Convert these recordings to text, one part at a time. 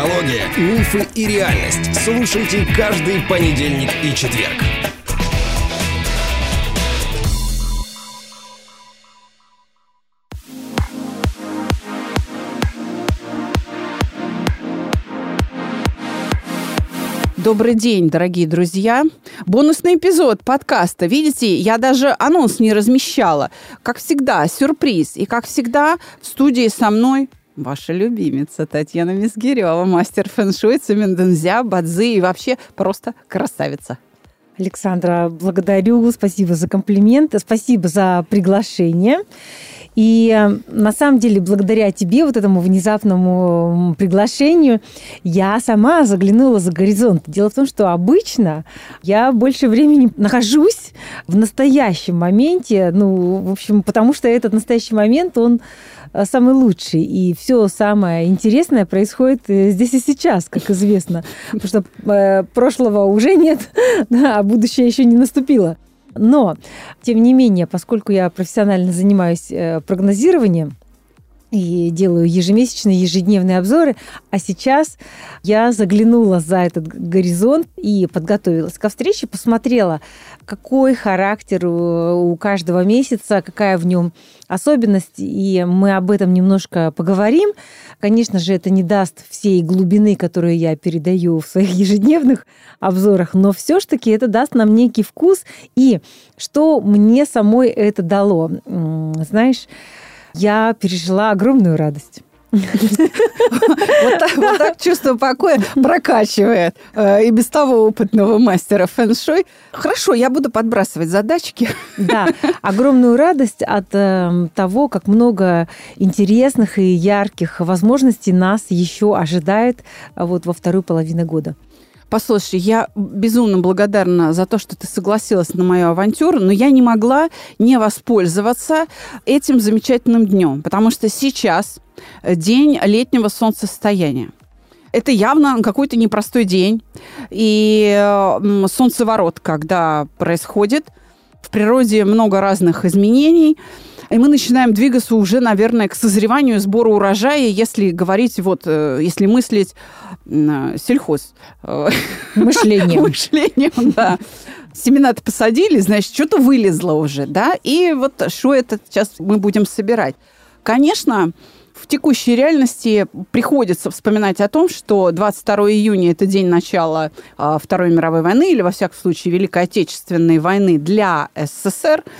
Психология, мифы и реальность. Слушайте каждый понедельник и четверг. Добрый день, дорогие друзья. Бонусный эпизод подкаста. Видите, я даже анонс не размещала. Как всегда, сюрприз. И как всегда, в студии со мной ваша любимица Татьяна Мизгирева, мастер фэн-шуй, цемендензя, бадзи и вообще просто красавица. Александра, благодарю, спасибо за комплимент, спасибо за приглашение. И э, на самом деле, благодаря тебе, вот этому внезапному приглашению, я сама заглянула за горизонт. Дело в том, что обычно я больше времени нахожусь в настоящем моменте, ну, в общем, потому что этот настоящий момент, он э, самый лучший. И все самое интересное происходит э, здесь и сейчас, как известно. Потому что э, прошлого уже нет, а будущее еще не наступило. Но, тем не менее, поскольку я профессионально занимаюсь э, прогнозированием, и делаю ежемесячные, ежедневные обзоры. А сейчас я заглянула за этот горизонт и подготовилась ко встрече, посмотрела, какой характер у каждого месяца, какая в нем особенность, и мы об этом немножко поговорим. Конечно же, это не даст всей глубины, которую я передаю в своих ежедневных обзорах, но все ж таки это даст нам некий вкус. И что мне самой это дало? Знаешь, я пережила огромную радость. Вот так, вот так чувство покоя прокачивает э, и без того опытного мастера фэн-шуй. Хорошо, я буду подбрасывать задачки. Да, огромную радость от э, того, как много интересных и ярких возможностей нас еще ожидает э, вот во вторую половину года. Послушай, я безумно благодарна за то, что ты согласилась на мою авантюру, но я не могла не воспользоваться этим замечательным днем, потому что сейчас день летнего солнцестояния. Это явно какой-то непростой день. И солнцеворот, когда происходит, в природе много разных изменений – и мы начинаем двигаться уже, наверное, к созреванию сбора урожая, если говорить, вот, э, если мыслить сельхоз. Мышлением. Мышлением, да. Семена-то посадили, значит, что-то вылезло уже, да, и вот что это сейчас мы будем собирать. Конечно, в текущей реальности приходится вспоминать о том, что 22 июня – это день начала а, Второй мировой войны, или, во всяком случае, Великой Отечественной войны для СССР –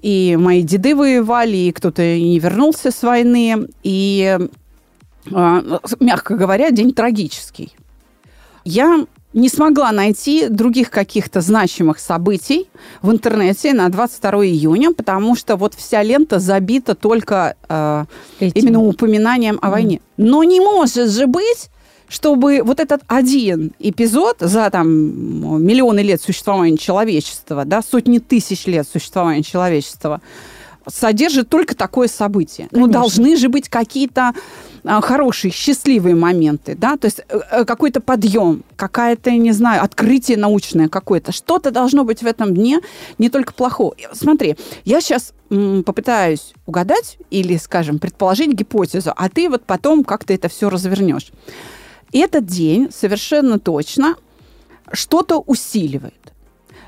и мои деды воевали, и кто-то не вернулся с войны. И, а, мягко говоря, день трагический. Я не смогла найти других каких-то значимых событий в интернете на 22 июня, потому что вот вся лента забита только э, именно упоминанием о войне. Mm. Но не может же быть, чтобы вот этот один эпизод за там миллионы лет существования человечества, да, сотни тысяч лет существования человечества, содержит только такое событие. Ну, Конечно. Ну, должны же быть какие-то а, хорошие, счастливые моменты, да, то есть э, э, какой-то подъем, какая-то, не знаю, открытие научное какое-то. Что-то должно быть в этом дне, не только плохого. Смотри, я сейчас попытаюсь угадать или, скажем, предположить гипотезу, а ты вот потом как-то это все развернешь этот день совершенно точно что-то усиливает.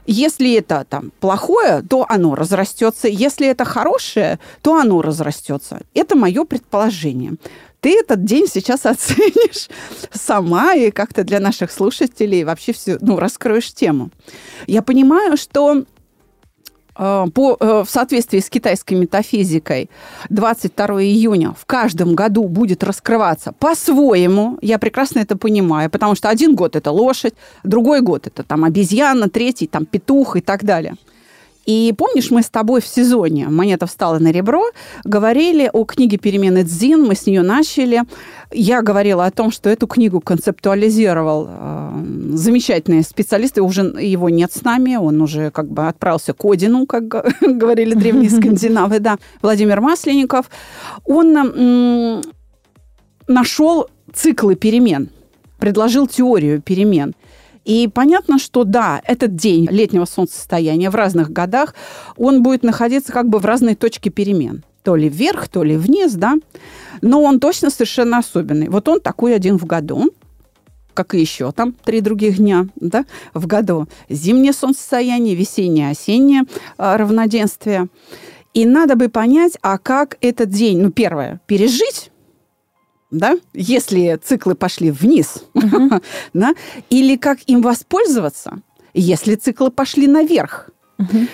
Если это там плохое, то оно разрастется. Если это хорошее, то оно разрастется. Это мое предположение. Ты этот день сейчас оценишь сама и как-то для наших слушателей вообще все, ну, раскроешь тему. Я понимаю, что по, э, в соответствии с китайской метафизикой 22 июня в каждом году будет раскрываться по-своему. Я прекрасно это понимаю, потому что один год это лошадь, другой год это там обезьяна, третий там петух и так далее. И помнишь, мы с тобой в сезоне «Монета встала на ребро» говорили о книге «Перемены Дзин», мы с нее начали. Я говорила о том, что эту книгу концептуализировал э, замечательный специалист, и уже его нет с нами, он уже как бы отправился к Одину, как говорили древние скандинавы, да, Владимир Масленников. Он э, нашел циклы перемен, предложил теорию перемен. И понятно, что да, этот день летнего солнцестояния в разных годах, он будет находиться как бы в разной точке перемен. То ли вверх, то ли вниз, да. Но он точно совершенно особенный. Вот он такой один в году. как и еще там три других дня да, в году. Зимнее солнцестояние, весеннее, осеннее э, равноденствие. И надо бы понять, а как этот день, ну, первое, пережить, да, если циклы пошли вниз, uh-huh. да, или как им воспользоваться, если циклы пошли наверх. Uh-huh.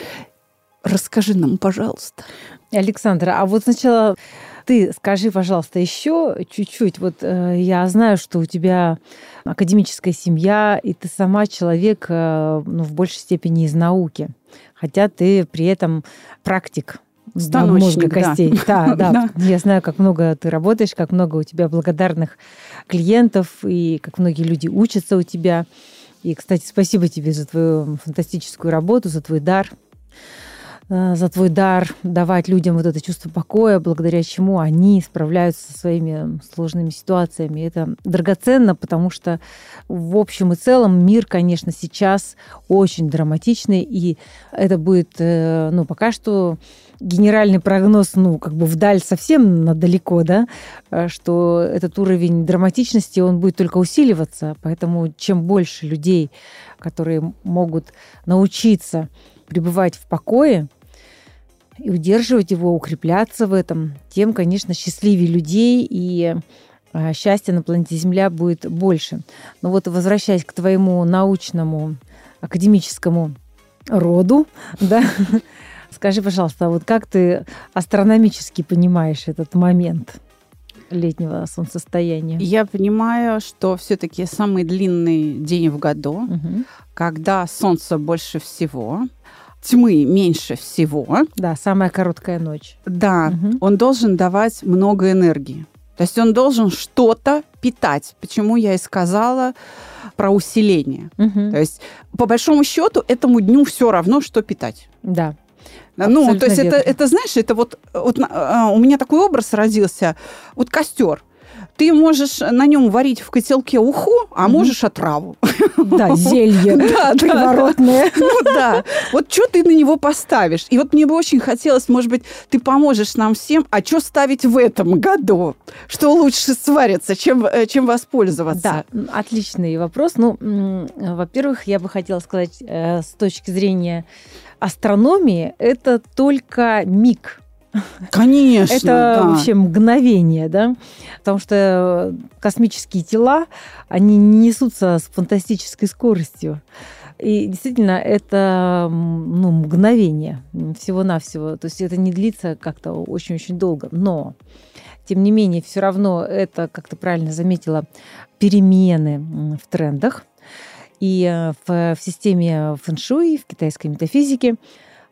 Расскажи нам, пожалуйста. Александра, а вот сначала ты скажи, пожалуйста, еще чуть-чуть. Вот э, я знаю, что у тебя академическая семья, и ты сама человек э, ну, в большей степени из науки, хотя ты при этом практик Станочник, мозга костей. Да, да, да. Я знаю, как много ты работаешь, как много у тебя благодарных клиентов, и как многие люди учатся у тебя. И, кстати, спасибо тебе за твою фантастическую работу, за твой дар. Э, за твой дар давать людям вот это чувство покоя, благодаря чему они справляются со своими сложными ситуациями. Это драгоценно, потому что в общем и целом мир, конечно, сейчас очень драматичный, и это будет, э, ну, пока что генеральный прогноз, ну, как бы вдаль совсем надалеко, да, э, что этот уровень драматичности, он будет только усиливаться. Поэтому чем больше людей, которые могут научиться пребывать в покое, и удерживать его, укрепляться в этом, тем, конечно, счастливее людей и а, счастья на планете Земля будет больше. Но вот возвращаясь к твоему научному, академическому роду, да, скажи, пожалуйста, а вот как ты астрономически понимаешь этот момент? летнего солнцестояния? Я понимаю, что все-таки самый длинный день в году, угу. когда солнце больше всего, тьмы меньше всего. Да, самая короткая ночь. Да, угу. он должен давать много энергии. То есть он должен что-то питать. Почему я и сказала про усиление. Угу. То есть, по большому счету, этому дню все равно, что питать. Да. Ну, то есть это, это, знаешь, это вот, вот а, у меня такой образ родился, вот костер. Ты можешь на нем варить в котелке уху, а угу. можешь отраву. Да, зелье да, приворотное. Ну да. Вот что ты на него поставишь? И вот мне бы очень хотелось, может быть, ты поможешь нам всем, а что ставить в этом году? Что лучше сварится, чем, э, чем воспользоваться? Да, отличный вопрос. Ну, во-первых, я бы хотела сказать, э, с точки зрения астрономии, это только миг Конечно. Это да. вообще мгновение, да? Потому что космические тела, они несутся с фантастической скоростью. И действительно, это ну, мгновение всего-навсего. То есть это не длится как-то очень-очень долго. Но, тем не менее, все равно это, как ты правильно заметила, перемены в трендах. И э, в, в системе фэншуй, в китайской метафизике,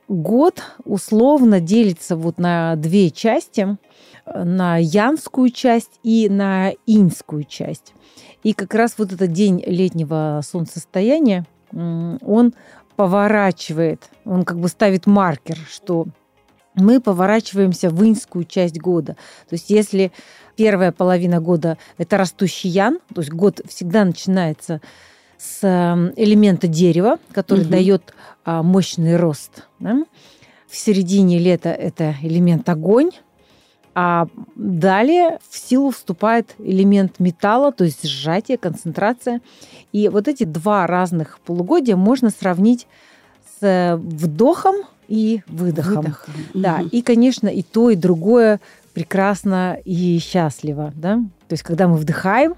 год условно делится вот на две части, на янскую часть и на иньскую часть. И как раз вот этот день летнего солнцестояния, он поворачивает, он как бы ставит маркер, что мы поворачиваемся в иньскую часть года. То есть если первая половина года – это растущий ян, то есть год всегда начинается с эм, элемента дерева, который угу. дает а, мощный рост. Да? В середине лета это элемент огонь, а далее в силу вступает элемент металла, то есть сжатие, концентрация. И вот эти два разных полугодия можно сравнить с э, вдохом и выдохом. выдохом. Да, угу. и, конечно, и то, и другое прекрасно и счастливо. Да? То есть, когда мы вдыхаем,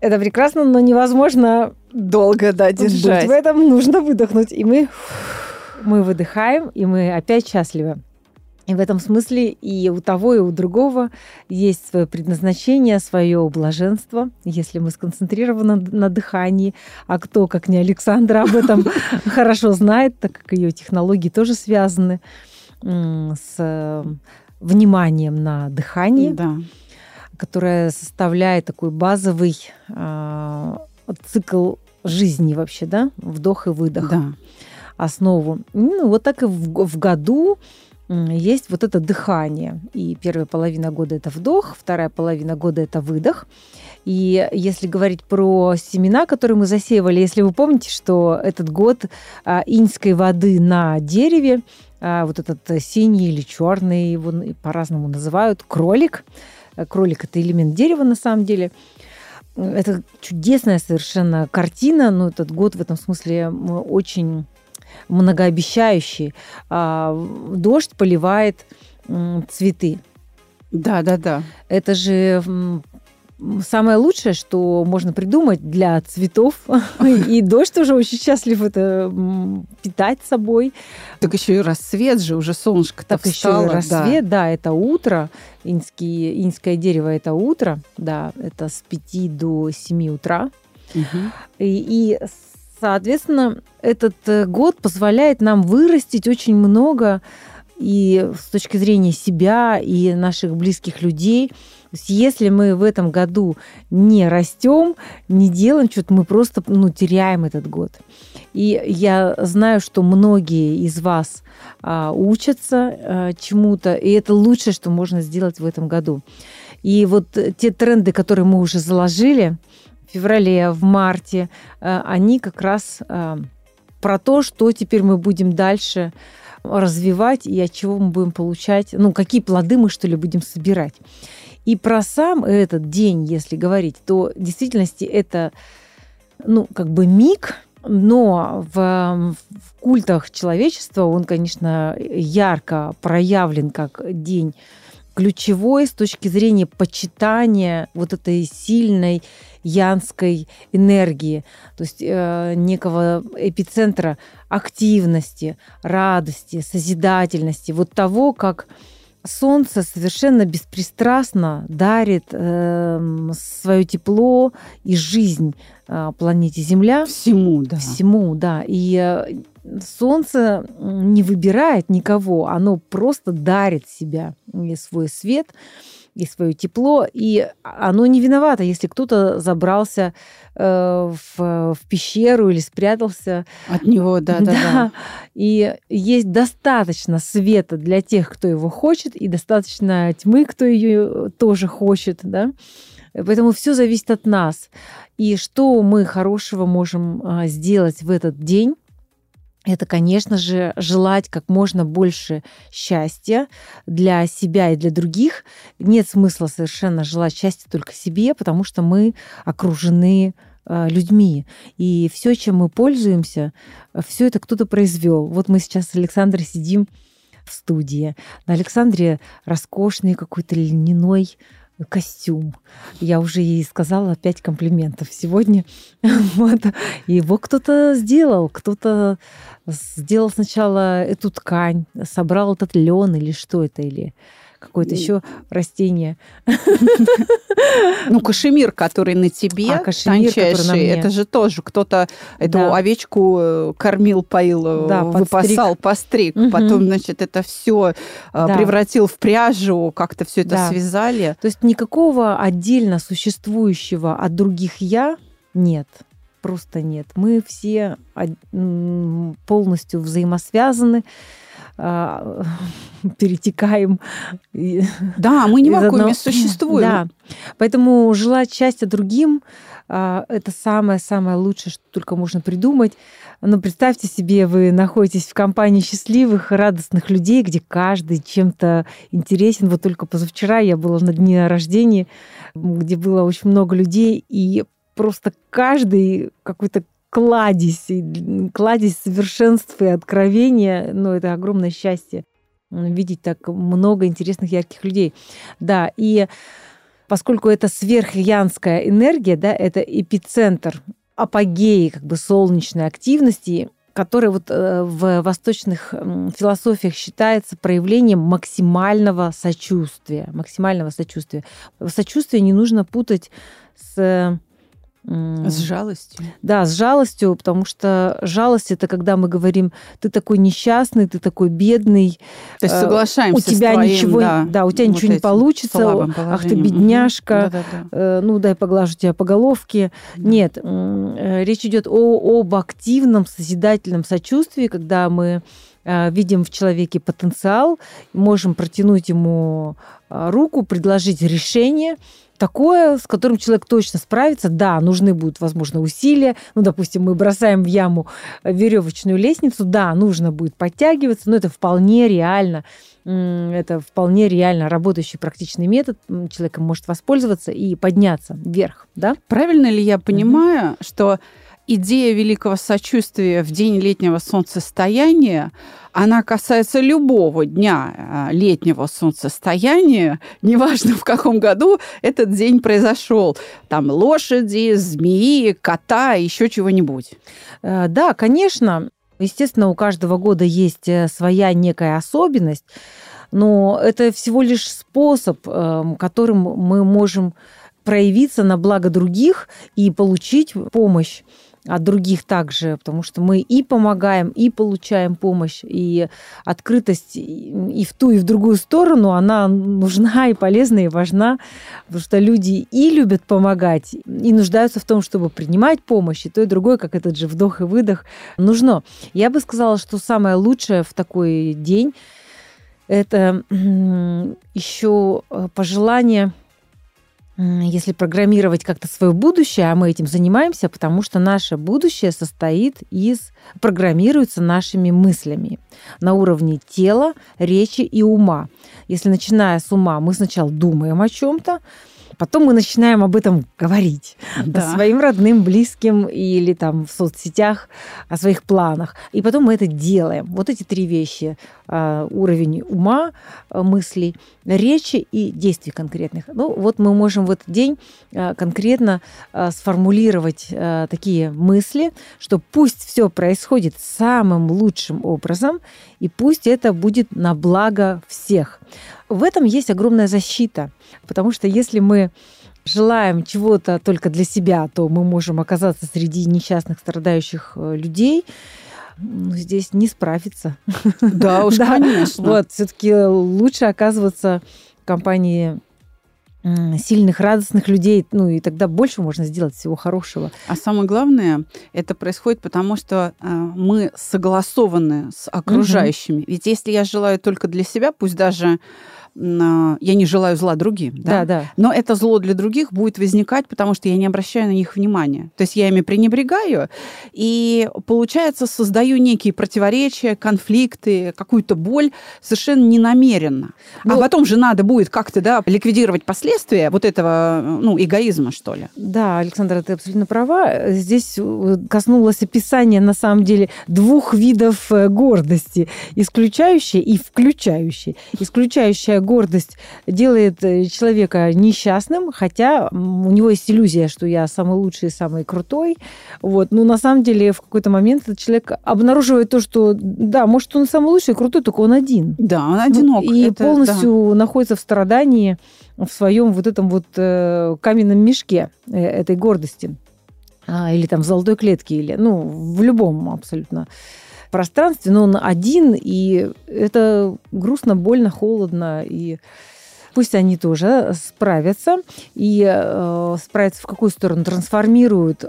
это прекрасно, но невозможно долго да, держать. Быть в этом нужно выдохнуть. И мы, мы выдыхаем, и мы опять счастливы. И в этом смысле и у того, и у другого есть свое предназначение, свое блаженство, если мы сконцентрированы на дыхании. А кто, как не Александра, об этом хорошо знает, так как ее технологии тоже связаны с вниманием на дыхание. Да которая составляет такой базовый э, цикл жизни вообще, да, вдох и выдох, да. основу. Ну, вот так и в, в году есть вот это дыхание. И первая половина года это вдох, вторая половина года это выдох. И если говорить про семена, которые мы засеивали, если вы помните, что этот год а, иньской воды на дереве, а, вот этот синий или черный, его по-разному называют, кролик – кролик – это элемент дерева на самом деле. это чудесная совершенно картина. Ну, этот год в этом смысле очень многообещающий. А, дождь поливает цветы. Да, да, да. Это же самое лучшее, что можно придумать для цветов. И дождь тоже очень счастлив это питать собой. Так еще и рассвет же, уже солнышко так встало. еще и рассвет, да. да, это утро. Инский, инское дерево – это утро, да, это с 5 до 7 утра. Угу. И, и, соответственно, этот э, год позволяет нам вырастить очень много и с точки зрения себя и наших близких людей. То есть если мы в этом году не растем, не делаем что-то, мы просто ну, теряем этот год. И я знаю, что многие из вас а, учатся а, чему-то, и это лучшее, что можно сделать в этом году. И вот те тренды, которые мы уже заложили в феврале, в марте, а, они как раз а, про то, что теперь мы будем дальше развивать и от чего мы будем получать, ну, какие плоды мы, что ли, будем собирать. И про сам этот день, если говорить, то в действительности это, ну, как бы миг, но в, в культах человечества он, конечно, ярко проявлен как день ключевой с точки зрения почитания вот этой сильной янской энергии, то есть э, некого эпицентра активности, радости, созидательности, вот того, как Солнце совершенно беспристрастно дарит э, свое тепло и жизнь э, планете Земля. Всему, да. Всему, да. И э, Солнце не выбирает никого, оно просто дарит себя и свой свет и свое тепло, и оно не виновато, если кто-то забрался э, в, в пещеру или спрятался от него, да, да, да. И есть достаточно света для тех, кто его хочет, и достаточно тьмы, кто ее тоже хочет, да. Поэтому все зависит от нас. И что мы хорошего можем а, сделать в этот день? Это, конечно же, желать как можно больше счастья для себя и для других. Нет смысла совершенно желать счастья только себе, потому что мы окружены э, людьми. И все, чем мы пользуемся, все это кто-то произвел. Вот мы сейчас с Александрой сидим в студии. На Александре роскошный какой-то льняной костюм. Я уже ей сказала пять комплиментов сегодня. вот. Его кто-то сделал, кто-то сделал сначала эту ткань, собрал этот лен или что это, или какое-то еще растение. Ну, кашемир, который на тебе, а, кашемир, тончайший, это же тоже кто-то эту да. овечку э, кормил, поил, э, да, выпасал, постриг. Угу. Потом, значит, это все э, да. превратил в пряжу, как-то все это да. связали. То есть никакого отдельно существующего от других я нет просто нет. Мы все полностью взаимосвязаны. А, перетекаем. Да, мы не вакууме существуем. Да. Поэтому желать счастья другим а, это самое-самое лучшее, что только можно придумать. Но представьте себе, вы находитесь в компании счастливых, радостных людей, где каждый чем-то интересен. Вот только позавчера я была на дне рождения, где было очень много людей, и просто каждый какой-то кладезь, кладезь совершенства и откровения, ну, это огромное счастье видеть так много интересных, ярких людей. Да, и поскольку это сверхянская энергия, да, это эпицентр апогеи как бы солнечной активности, который вот э, в восточных философиях считается проявлением максимального сочувствия. Максимального сочувствия. Сочувствие не нужно путать с с жалостью? Да, с жалостью, потому что жалость это когда мы говорим, ты такой несчастный, ты такой бедный. То есть э, соглашаемся у тебя с твоим, ничего, да, да, у тебя вот ничего не получится, ах ты бедняжка, да, да, да. ну дай поглажу тебя по головке. Да. Нет, э, речь идет о, об активном созидательном сочувствии, когда мы э, видим в человеке потенциал, можем протянуть ему руку, предложить решение, такое, с которым человек точно справится. Да, нужны будут, возможно, усилия. Ну, допустим, мы бросаем в яму веревочную лестницу. Да, нужно будет подтягиваться, но это вполне реально. Это вполне реально работающий практичный метод. Человек может воспользоваться и подняться вверх. Да? Правильно ли я понимаю, угу. что идея великого сочувствия в день летнего солнцестояния, она касается любого дня а, летнего солнцестояния, неважно в каком году этот день произошел. Там лошади, змеи, кота, еще чего-нибудь. Э, да, конечно. Естественно, у каждого года есть э, своя некая особенность, но это всего лишь способ, эм, которым мы можем проявиться на благо других и получить помощь от других также, потому что мы и помогаем, и получаем помощь, и открытость и в ту, и в другую сторону, она нужна и полезна, и важна, потому что люди и любят помогать, и нуждаются в том, чтобы принимать помощь, и то, и другое, как этот же вдох и выдох, нужно. Я бы сказала, что самое лучшее в такой день – это еще э, пожелание – если программировать как-то свое будущее, а мы этим занимаемся, потому что наше будущее состоит из, программируется нашими мыслями на уровне тела, речи и ума. Если начиная с ума, мы сначала думаем о чем-то, Потом мы начинаем об этом говорить да. своим родным, близким или там в соцсетях о своих планах. И потом мы это делаем. Вот эти три вещи. А, уровень ума, а, мыслей, речи и действий конкретных. Ну, вот мы можем в этот день а, конкретно сформулировать такие мысли, что пусть все происходит самым лучшим образом, и пусть это будет на благо всех. В этом есть огромная защита, потому что если мы желаем чего-то только для себя, то мы можем оказаться среди несчастных, страдающих э, людей, ну, здесь не справиться. Да уж, конечно. Вот, все-таки лучше оказываться в компании сильных, радостных людей, ну и тогда больше можно сделать всего хорошего. А самое главное, это происходит потому, что э, мы согласованы с окружающими. Угу. Ведь если я желаю только для себя, пусть даже я не желаю зла другим. Да? Да, да. Но это зло для других будет возникать, потому что я не обращаю на них внимания. То есть я ими пренебрегаю, и, получается, создаю некие противоречия, конфликты, какую-то боль совершенно ненамеренно. Но... А ну, потом же надо будет как-то да, ликвидировать последствия вот этого ну, эгоизма, что ли. Да, Александра, ты абсолютно права. Здесь э, коснулось описания, на самом деле, двух видов э, гордости. Исключающей и включающей. Исключающая гордость делает э, человека несчастным, хотя у него есть иллюзия, что я самый лучший, самый крутой. Вот. Но на самом деле в какой-то момент этот человек обнаруживает то, что да, может, он самый лучший, крутой, только он один. Да, он одинок. И Это, полностью да. находится в страдании в своем вот этом вот э, каменном мешке э, этой гордости. А, или там в золотой клетке, или, ну, в любом абсолютно пространстве, но он один, и это грустно, больно, холодно, и пусть они тоже справятся, и э, справятся в какую сторону, трансформируют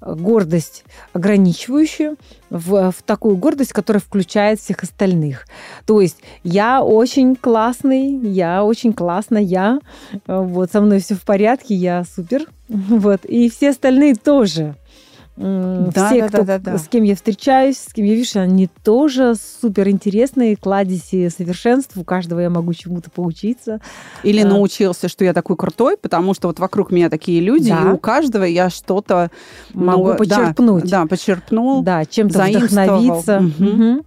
гордость ограничивающую в, в такую гордость, которая включает всех остальных. То есть я очень классный, я очень классно, я, вот со мной все в порядке, я супер, вот, и все остальные тоже да, все, да, кто, да, да, да. с кем я встречаюсь, с кем я вижу, они тоже супер интересные, кладези совершенств. У каждого я могу чему-то поучиться. Или а. научился, что я такой крутой, потому что вот вокруг меня такие люди, да. и у каждого я что-то могу ну, почерпнуть. Да, да, почерпнул. Да, чем-то вдохновиться. Угу. Угу.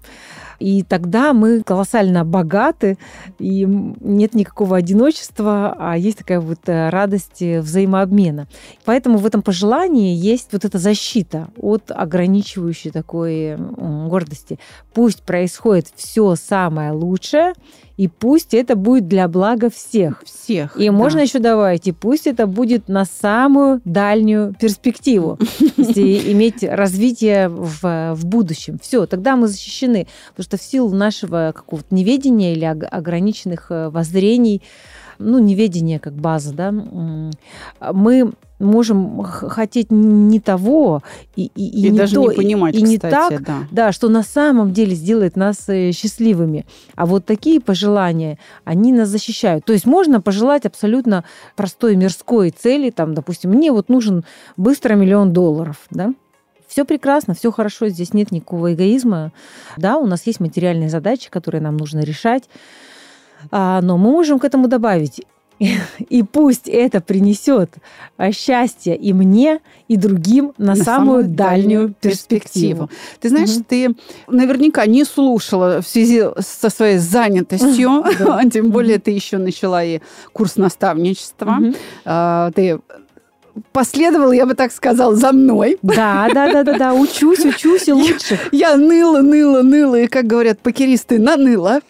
И тогда мы колоссально богаты, и нет никакого одиночества, а есть такая вот э, радость э, взаимообмена. Поэтому в этом пожелании есть вот эта защита от ограничивающей такой гордости. Пусть происходит все самое лучшее, и пусть это будет для блага всех. Всех. И да. можно еще добавить, и пусть это будет на самую дальнюю перспективу, если иметь развитие в, в будущем. Все, тогда мы защищены. Потому что в силу нашего какого-то неведения или ограниченных э, воззрений, ну, неведение как база, да, мы можем хотеть не того и, и, и, и не даже то, не понимать, и, кстати, не так, да. да, что на самом деле сделает нас э, счастливыми. А вот такие пожелания, они нас защищают. То есть можно пожелать абсолютно простой мирской цели, там, допустим, мне вот нужен быстро миллион долларов, да, все прекрасно, все хорошо, здесь нет никакого эгоизма. Да, у нас есть материальные задачи, которые нам нужно решать. А, но мы можем к этому добавить и пусть это принесет а, счастье и мне, и другим на, на самую, самую дальнюю перспективу. перспективу. Ты знаешь, угу. ты наверняка не слушала в связи со своей занятостью, тем более ты еще начала и курс наставничества. А, ты последовал, я бы так сказала, за мной. Да, да, да, да, да, учусь, учусь и лучше. Я, я ныла, ныла, ныла, и, как говорят покеристы, наныла.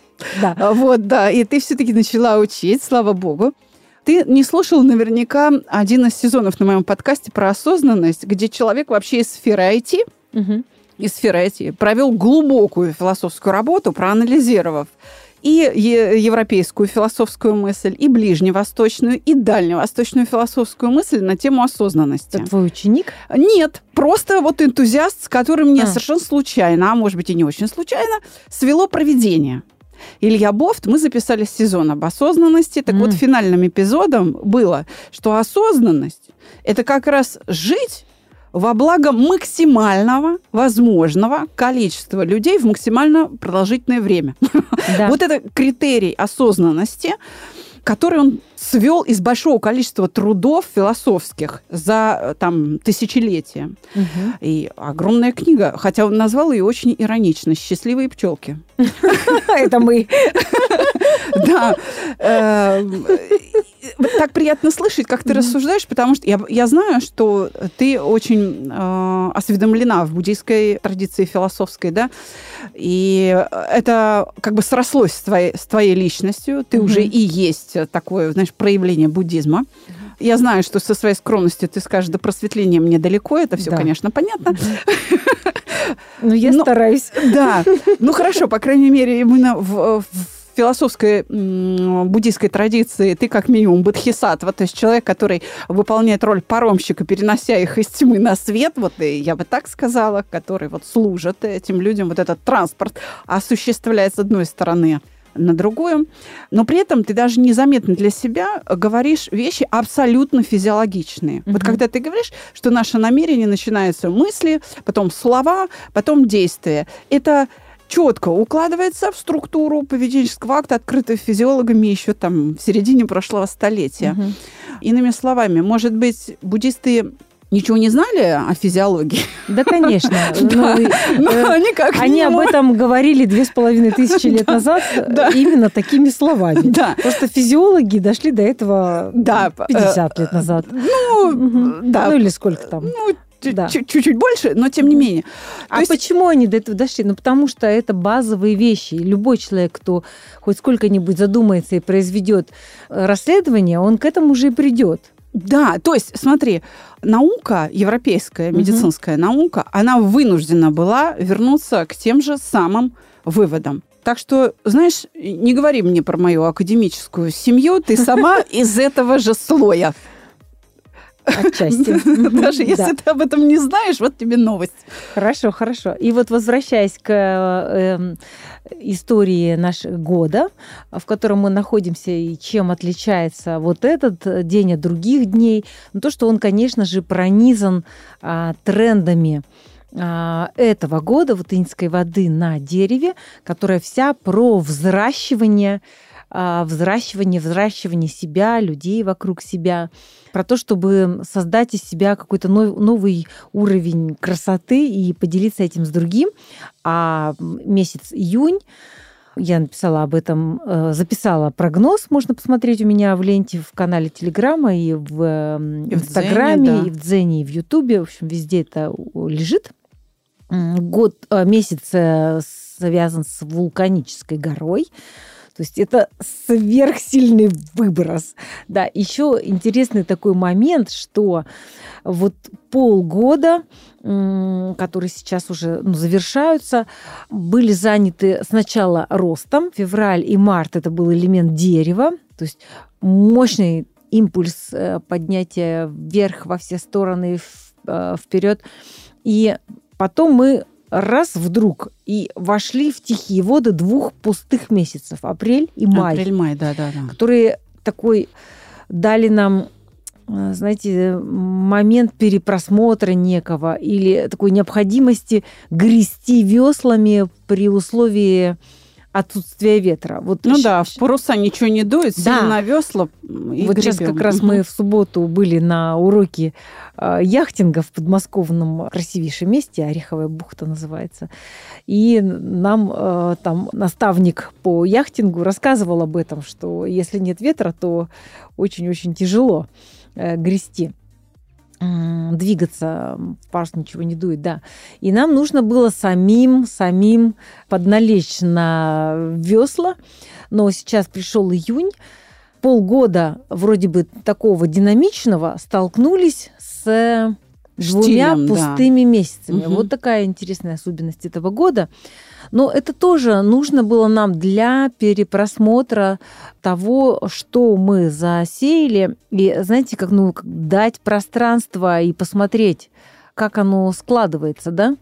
Да. А, вот, да. И ты все-таки начала учить, слава богу. Ты не слушал наверняка один из сезонов на моем подкасте про осознанность, где человек вообще из сферы IT, угу. из сферы IT, провел глубокую философскую работу, проанализировав и европейскую философскую мысль, и ближневосточную, и дальневосточную философскую мысль на тему осознанности. Это твой ученик? Нет, просто вот энтузиаст, с которым мне а. совершенно случайно, а может быть и не очень случайно, свело проведение. Илья Бофт, мы записали сезон об осознанности. Так mm. вот, финальным эпизодом было, что осознанность – это как раз жить во благо максимального возможного количества людей в максимально продолжительное время. Да. Вот это критерий осознанности, который он свел из большого количества трудов философских за там тысячелетия. Угу. И огромная книга, хотя он назвал ее очень иронично «Счастливые пчелки». Это мы. Да. Так приятно слышать, как ты рассуждаешь, потому что я, я знаю, что ты очень э, осведомлена в буддийской традиции философской, да, и это как бы срослось с твоей, с твоей личностью. Ты уже и есть такое, знаешь, проявление буддизма. Я знаю, что со своей скромностью ты скажешь, да просветление мне далеко, это все, да. конечно, понятно. Ну, я Но, стараюсь. Да. Ну, хорошо, по крайней мере, именно в, в философской буддийской традиции ты как минимум бодхисаттва, то есть человек, который выполняет роль паромщика, перенося их из тьмы на свет, вот и я бы так сказала, который вот служит этим людям, вот этот транспорт осуществляет с одной стороны на другую, но при этом ты даже незаметно для себя говоришь вещи абсолютно физиологичные. Mm-hmm. Вот когда ты говоришь, что наше намерение начинается мысли, потом слова, потом действия. Это четко укладывается в структуру поведенческого акта, открытого физиологами еще там в середине прошлого столетия. Угу. Иными словами, может быть, буддисты ничего не знали о физиологии? Да, конечно. Да. Ну, э, они как Они об этом говорили две с половиной тысячи лет назад да. именно такими словами. Да. Просто физиологи дошли до этого да. 50 лет назад. Ну, угу. да. Ну, или сколько там. Ну, да. чуть-чуть больше, но тем не менее. А есть... почему они до этого дошли? Ну, потому что это базовые вещи. Любой человек, кто хоть сколько-нибудь задумается и произведет э, расследование, он к этому уже и придет. Да, то есть, смотри, наука, европейская медицинская угу. наука, она вынуждена была вернуться к тем же самым выводам. Так что, знаешь, не говори мне про мою академическую семью, ты сама из этого же слоя. Отчасти. Даже если ты об этом не знаешь, вот тебе новость. Хорошо, хорошо. И вот возвращаясь к э, истории нашего года, в котором мы находимся и чем отличается вот этот день от других дней, ну, то, что он, конечно же, пронизан а, трендами а, этого года вот инской воды на дереве, которая вся про взращивание взращивание, взращивание себя, людей вокруг себя, про то, чтобы создать из себя какой-то новый уровень красоты и поделиться этим с другим. А месяц июнь я написала об этом, э, записала прогноз, можно посмотреть у меня в ленте в канале Телеграма и в и Инстаграме, Дзене, да. и в Дзене, и в Ютубе. В общем, везде это лежит. Год, э, месяц э, связан с вулканической горой. То есть это сверхсильный выброс. Да, еще интересный такой момент, что вот полгода, которые сейчас уже ну, завершаются, были заняты сначала ростом. Февраль и март это был элемент дерева, то есть мощный импульс э, поднятия вверх во все стороны, э, вперед. И потом мы раз вдруг и вошли в тихие воды двух пустых месяцев, апрель и май. Апрель-май, да-да-да. Которые такой дали нам э, знаете, момент перепросмотра некого или такой необходимости грести веслами при условии отсутствие ветра. Вот ну да, в паруса ничего не дует, да. на весла и Вот гребем. сейчас как раз мы в субботу были на уроке э, яхтинга в подмосковном красивейшем месте, Ореховая бухта называется. И нам э, там наставник по яхтингу рассказывал об этом, что если нет ветра, то очень-очень тяжело э, грести двигаться, парус ничего не дует, да. И нам нужно было самим, самим подналечь на весла. Но сейчас пришел июнь, полгода вроде бы такого динамичного столкнулись с двумя Штилем, пустыми да. месяцами. Угу. Вот такая интересная особенность этого года. Но это тоже нужно было нам для перепросмотра того, что мы засеяли. И, знаете, как ну, дать пространство и посмотреть, как оно складывается, да?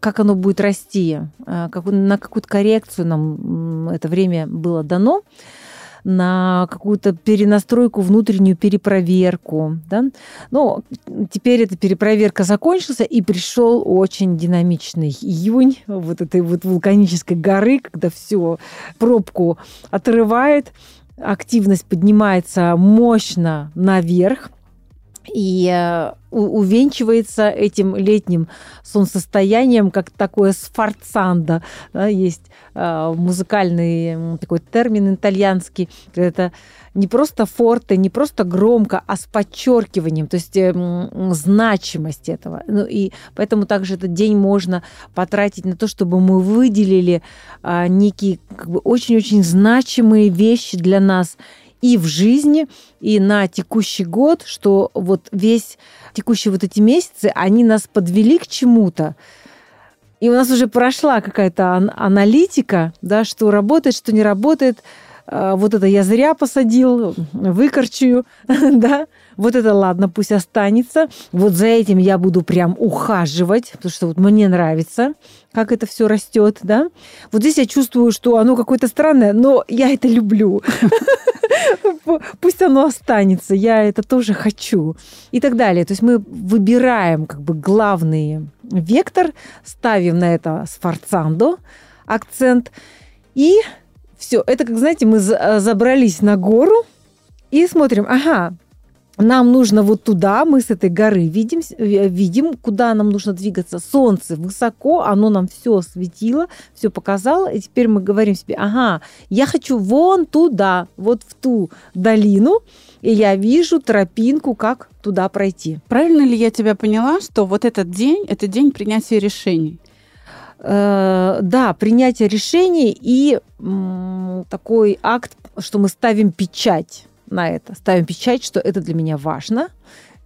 как оно будет расти, а, как, на какую-то коррекцию нам это время было дано на какую-то перенастройку, внутреннюю перепроверку. Да? Но теперь эта перепроверка закончилась, и пришел очень динамичный июнь вот этой вот вулканической горы, когда все пробку отрывает, активность поднимается мощно наверх, и э, увенчивается этим летним солнцестоянием, как такое сфорцанда. Да, есть э, музыкальный такой термин итальянский. Это не просто форте, не просто громко, а с подчеркиванием, то есть э, значимость этого. Ну, и поэтому также этот день можно потратить на то, чтобы мы выделили э, некие как бы, очень-очень значимые вещи для нас – и в жизни, и на текущий год, что вот весь текущие вот эти месяцы, они нас подвели к чему-то. И у нас уже прошла какая-то аналитика, да, что работает, что не работает. А, вот это я зря посадил, выкорчую, да. Вот это ладно, пусть останется. Вот за этим я буду прям ухаживать, потому что вот мне нравится, как это все растет, да. Вот здесь я чувствую, что оно какое-то странное, но я это люблю. Пусть оно останется, я это тоже хочу. И так далее. То есть мы выбираем как бы главный вектор, ставим на это сфорцандо акцент, и все. Это как, знаете, мы забрались на гору, и смотрим, ага, нам нужно вот туда, мы с этой горы видим, э, видим, куда нам нужно двигаться. Солнце высоко, оно нам все осветило, все показало, и теперь мы говорим себе, ага, я хочу вон туда, вот в ту долину, и я вижу тропинку, как туда пройти. Правильно ли я тебя поняла, что вот этот день – это день принятия решений? Э, да, принятие решений и такой акт, что мы ставим печать на это, ставим печать, что это для меня важно,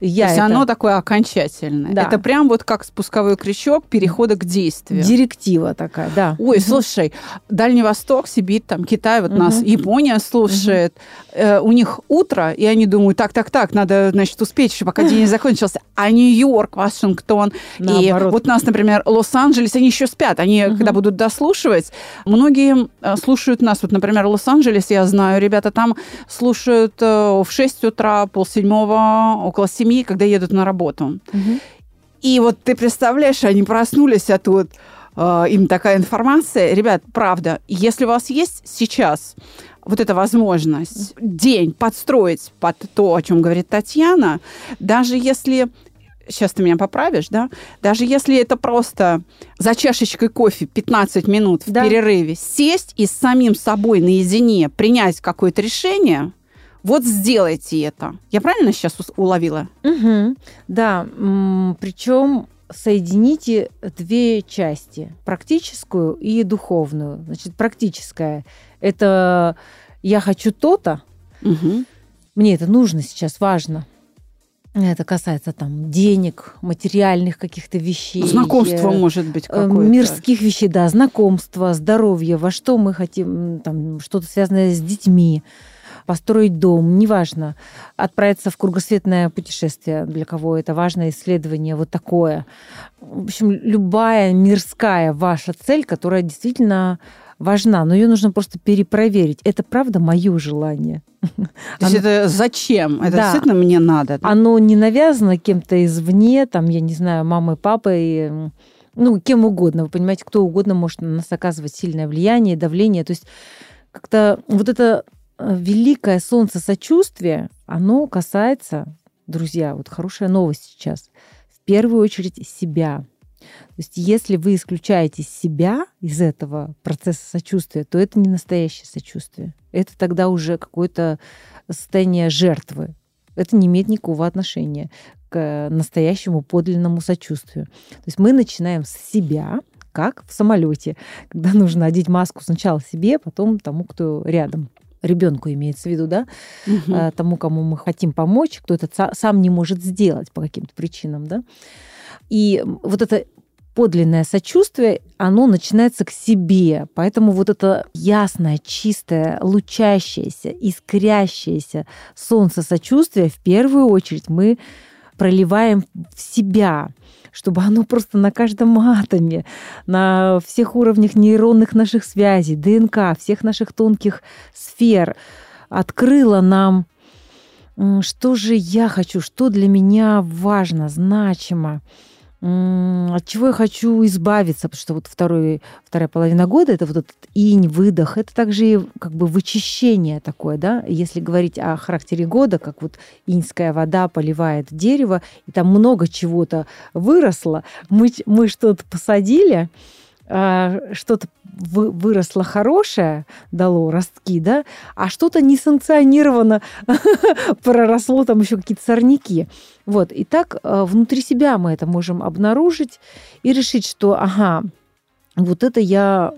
я То есть это... оно такое окончательное. Да. Это прям вот как спусковой крючок перехода к действию. Директива такая, да. Ой, угу. слушай, Дальний Восток, Сибирь, там Китай, вот угу. нас Япония слушает. Угу. Э, у них утро, и они думают, так, так, так, надо, значит, успеть еще, пока день не закончился. А Нью-Йорк, Вашингтон, Наоборот. и вот нас, например, Лос-Анджелес, они еще спят. Они, угу. когда будут дослушивать, многие э, слушают нас. Вот, например, Лос-Анджелес, я знаю, ребята там слушают э, в 6 утра, полседьмого, около 7 семьи, когда едут на работу. Угу. И вот ты представляешь, они проснулись, а тут э, им такая информация. Ребят, правда, если у вас есть сейчас вот эта возможность день подстроить под то, о чем говорит Татьяна, даже если сейчас ты меня поправишь, да, даже если это просто за чашечкой кофе 15 минут в да. перерыве сесть и с самим собой наедине принять какое-то решение, вот сделайте это. Я правильно сейчас уловила? Угу. Да, причем соедините две части, практическую и духовную. Значит, практическая – это я хочу то-то, угу. мне это нужно сейчас, важно. Это касается там денег, материальных каких-то вещей. Знакомства, может быть, э, какое-то. Мирских вещей, да, знакомства, здоровья, во что мы хотим, там, что-то связанное с детьми построить дом, неважно, отправиться в кругосветное путешествие, для кого это важное исследование, вот такое. В общем, любая мирская ваша цель, которая действительно важна, но ее нужно просто перепроверить. Это правда мое желание? То есть это зачем? Это да. действительно мне надо? Да? Оно не навязано кем-то извне, там, я не знаю, мамой, папой, ну, кем угодно. Вы понимаете, кто угодно может на нас оказывать сильное влияние, давление. То есть как-то вот это великое солнце сочувствия, оно касается, друзья, вот хорошая новость сейчас, в первую очередь себя. То есть если вы исключаете себя из этого процесса сочувствия, то это не настоящее сочувствие. Это тогда уже какое-то состояние жертвы. Это не имеет никакого отношения к настоящему подлинному сочувствию. То есть мы начинаем с себя, как в самолете, когда нужно одеть маску сначала себе, потом тому, кто рядом ребенку имеется в виду, да, угу. тому, кому мы хотим помочь, кто это сам не может сделать по каким-то причинам, да. И вот это подлинное сочувствие, оно начинается к себе. Поэтому вот это ясное, чистое, лучащееся, искрящееся солнце сочувствия в первую очередь мы проливаем в себя, чтобы оно просто на каждом атоме, на всех уровнях нейронных наших связей, ДНК, всех наших тонких сфер открыло нам, что же я хочу, что для меня важно, значимо от чего я хочу избавиться, потому что вот второй, вторая половина года это вот этот инь, выдох, это также и как бы вычищение такое, да, если говорить о характере года, как вот иньская вода поливает дерево, и там много чего-то выросло, мы, мы что-то посадили, что-то выросло хорошее, дало ростки, да, а что-то несанкционированно проросло, там еще какие-то сорняки. Вот, и так а, внутри себя мы это можем обнаружить и решить, что, ага, вот это я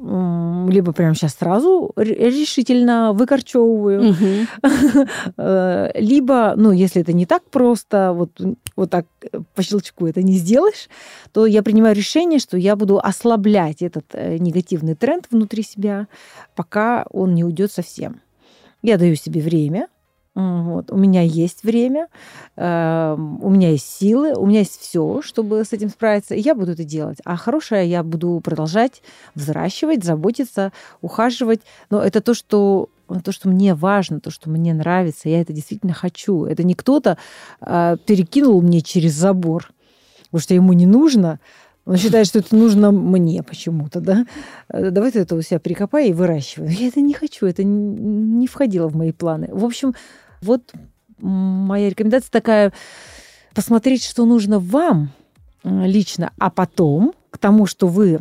либо прямо сейчас сразу решительно выкорчевываю, э, либо, ну, если это не так просто, вот, вот так э, по щелчку это не сделаешь, то я принимаю решение, что я буду ослаблять этот э, негативный тренд внутри себя, пока он не уйдет совсем. Я даю себе время, вот. У меня есть время, э, у меня есть силы, у меня есть все, чтобы с этим справиться, и я буду это делать. А хорошее я буду продолжать взращивать, заботиться, ухаживать. Но это то, что то, что мне важно, то, что мне нравится, я это действительно хочу. Это не кто-то э, перекинул мне через забор, потому что ему не нужно, он считает, что это нужно мне почему-то, да? Э, давай ты это у себя прикопай и выращивай. Я это не хочу, это не входило в мои планы. В общем, вот моя рекомендация такая, посмотреть, что нужно вам э, лично, а потом к тому, что вы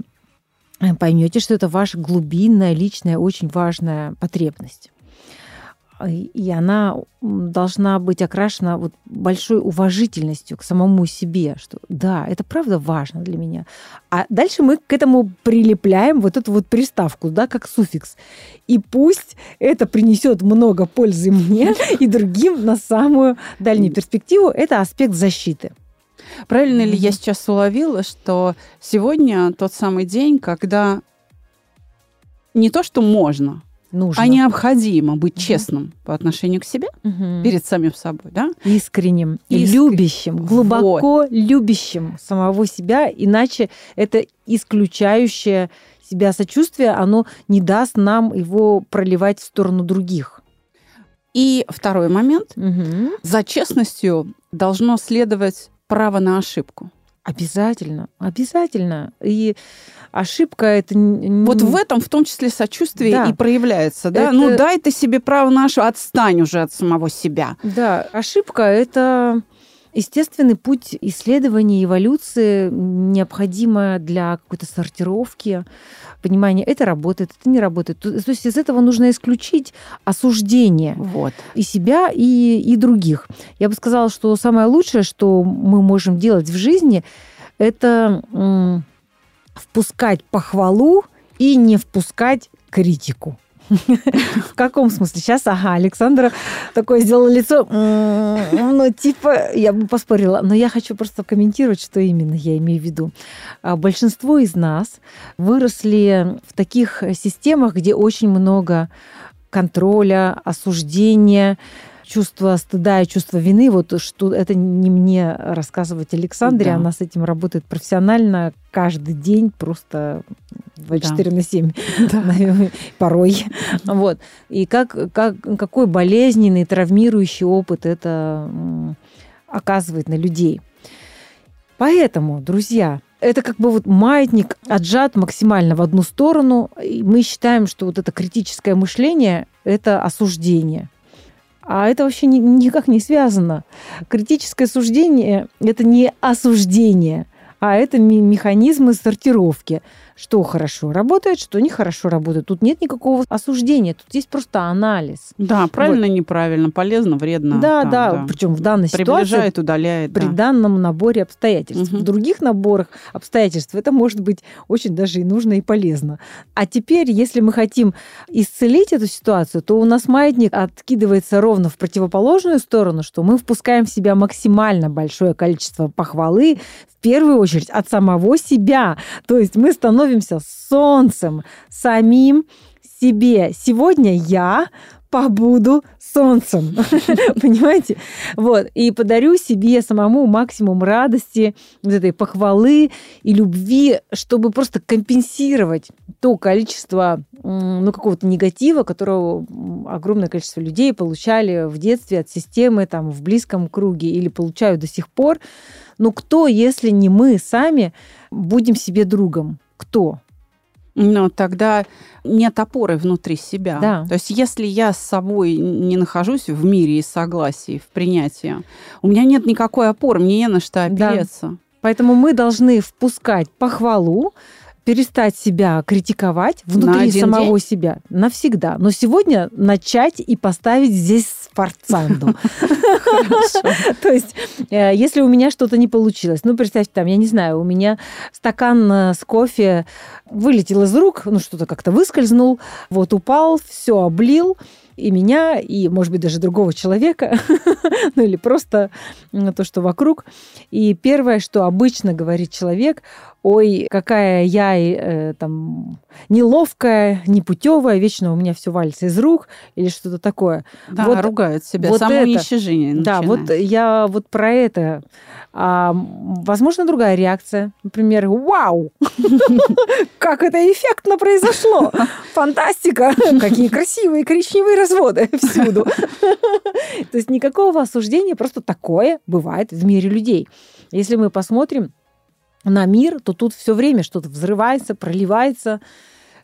э, поймете, что это ваша глубинная, личная, очень важная потребность и она должна быть окрашена вот большой уважительностью к самому себе, что да, это правда важно для меня. А дальше мы к этому прилепляем вот эту вот приставку, да, как суффикс. И пусть это принесет много пользы мне и другим на самую дальнюю перспективу, это аспект защиты. Правильно ли я сейчас уловила, что сегодня тот самый день, когда не то, что можно, нужно. А необходимо быть угу. честным по отношению к себе угу. перед самим собой, да? Искренним, и любящим, глубоко вот. любящим самого себя, иначе это исключающее себя сочувствие, оно не даст нам его проливать в сторону других. И второй момент. Угу. За честностью должно следовать право на ошибку. Обязательно, обязательно. И ошибка это... Вот в этом в том числе сочувствие да. и проявляется, да? Ну, это... Ну дай ты себе право нашу, отстань уже от самого себя. Да, ошибка это естественный путь исследования эволюции, необходимо для какой-то сортировки, понимания, это работает, это не работает. То, есть из этого нужно исключить осуждение вот. и себя, и, и других. Я бы сказала, что самое лучшее, что мы можем делать в жизни, это впускать похвалу и не впускать критику. В каком смысле? Сейчас, ага, Александра такое сделала лицо, ну, типа, я бы поспорила, но я хочу просто комментировать, что именно я имею в виду. А большинство из нас выросли в таких системах, где очень много контроля, осуждения, чувство стыда и чувство вины, вот что это не мне рассказывать Александре, Да. она с этим работает профессионально каждый день, просто 24 на 7 порой. Вот. И как, как, какой болезненный, травмирующий опыт это оказывает на людей. Поэтому, друзья, это как бы вот маятник отжат максимально в одну сторону. И мы считаем, что вот это критическое мышление – это осуждение. А это вообще ни- никак не связано. Критическое суждение – это не осуждение, а это механизмы сортировки. Что хорошо работает, что нехорошо работает. Тут нет никакого осуждения, тут есть просто анализ. Да, правильно, неправильно, полезно, вредно. да, там, да, причем в данной ситуации Приближает, удаляет. при да. данном наборе обстоятельств. Мгм. В других наборах обстоятельств это может быть очень даже и нужно, и полезно. А теперь, если мы хотим исцелить эту ситуацию, то у нас маятник откидывается ровно в противоположную сторону, что мы впускаем в себя максимально большое количество похвалы, в первую очередь от самого себя. То есть мы становимся солнцем самим себе. Сегодня я побуду солнцем. Понимаете? Вот. И подарю себе самому максимум радости, вот этой похвалы и любви, чтобы просто компенсировать то количество ну, какого-то негатива, которого огромное количество людей получали в детстве от системы, там, в близком круге или получают до сих пор. Но кто, если не мы сами, будем себе другом? Кто? Но тогда нет опоры внутри себя. Да. То есть если я с собой не нахожусь в мире и согласии, в принятии, у меня нет никакой опоры, мне не на что Да. опереться. Поэтому мы должны впускать похвалу, перестать себя критиковать внутри самого себя навсегда. Но сегодня начать и поставить здесь спортсанду. То есть, э, если у меня что-то не получилось, ну, представьте, там, я не знаю, у меня стакан э, с кофе вылетел из рук, ну, что-то как-то выскользнул, вот упал, все облил, и меня, и, может быть, даже другого человека, ну или просто то, что вокруг. И первое, что обычно говорит человек, ой, какая я э, там неловкая, непутевая, вечно у меня все валится из рук, или что-то такое. Да, Вот- ругает себя, вот самоуничижение Да, вот я вот про это. А, возможно, другая реакция. Например, вау! Как это эффектно произошло! Фантастика! Какие красивые коричневые разводы всюду. То есть никакого осуждения, просто такое бывает в мире людей. Если мы посмотрим на мир, то тут все время что-то взрывается, проливается.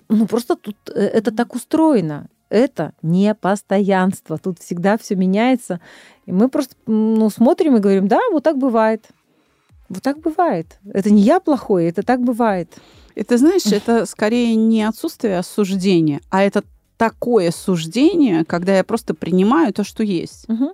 Ну, просто тут э, это так устроено. Это не постоянство. Тут всегда все меняется. И мы просто ну, смотрим и говорим, да, вот так бывает. Вот так бывает. Это не я плохой, это так бывает. Это, знаешь, это скорее не отсутствие осуждения, а это такое суждение, когда я просто принимаю то, что есть. Мгм.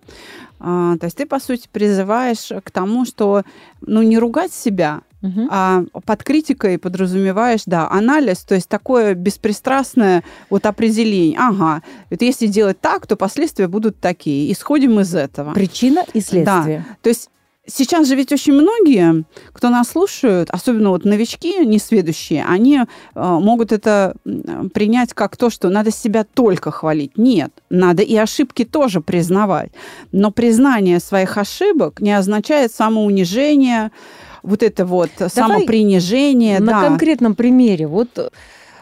А, то есть ты, по сути, призываешь к тому, что ну, не ругать себя, Мгм. а под критикой подразумеваешь, да, анализ, то есть такое беспристрастное вот определение. Ага, вот если делать так, то последствия будут такие. Исходим из этого. Причина и следствие. То есть сейчас же ведь очень многие, кто нас слушают, особенно вот новички, несведущие, они э, могут это принять как то, что надо себя только хвалить. Нет, надо и ошибки тоже признавать. Но признание своих ошибок не означает самоунижение, вот это вот самопринижение. На да. конкретном примере. Вот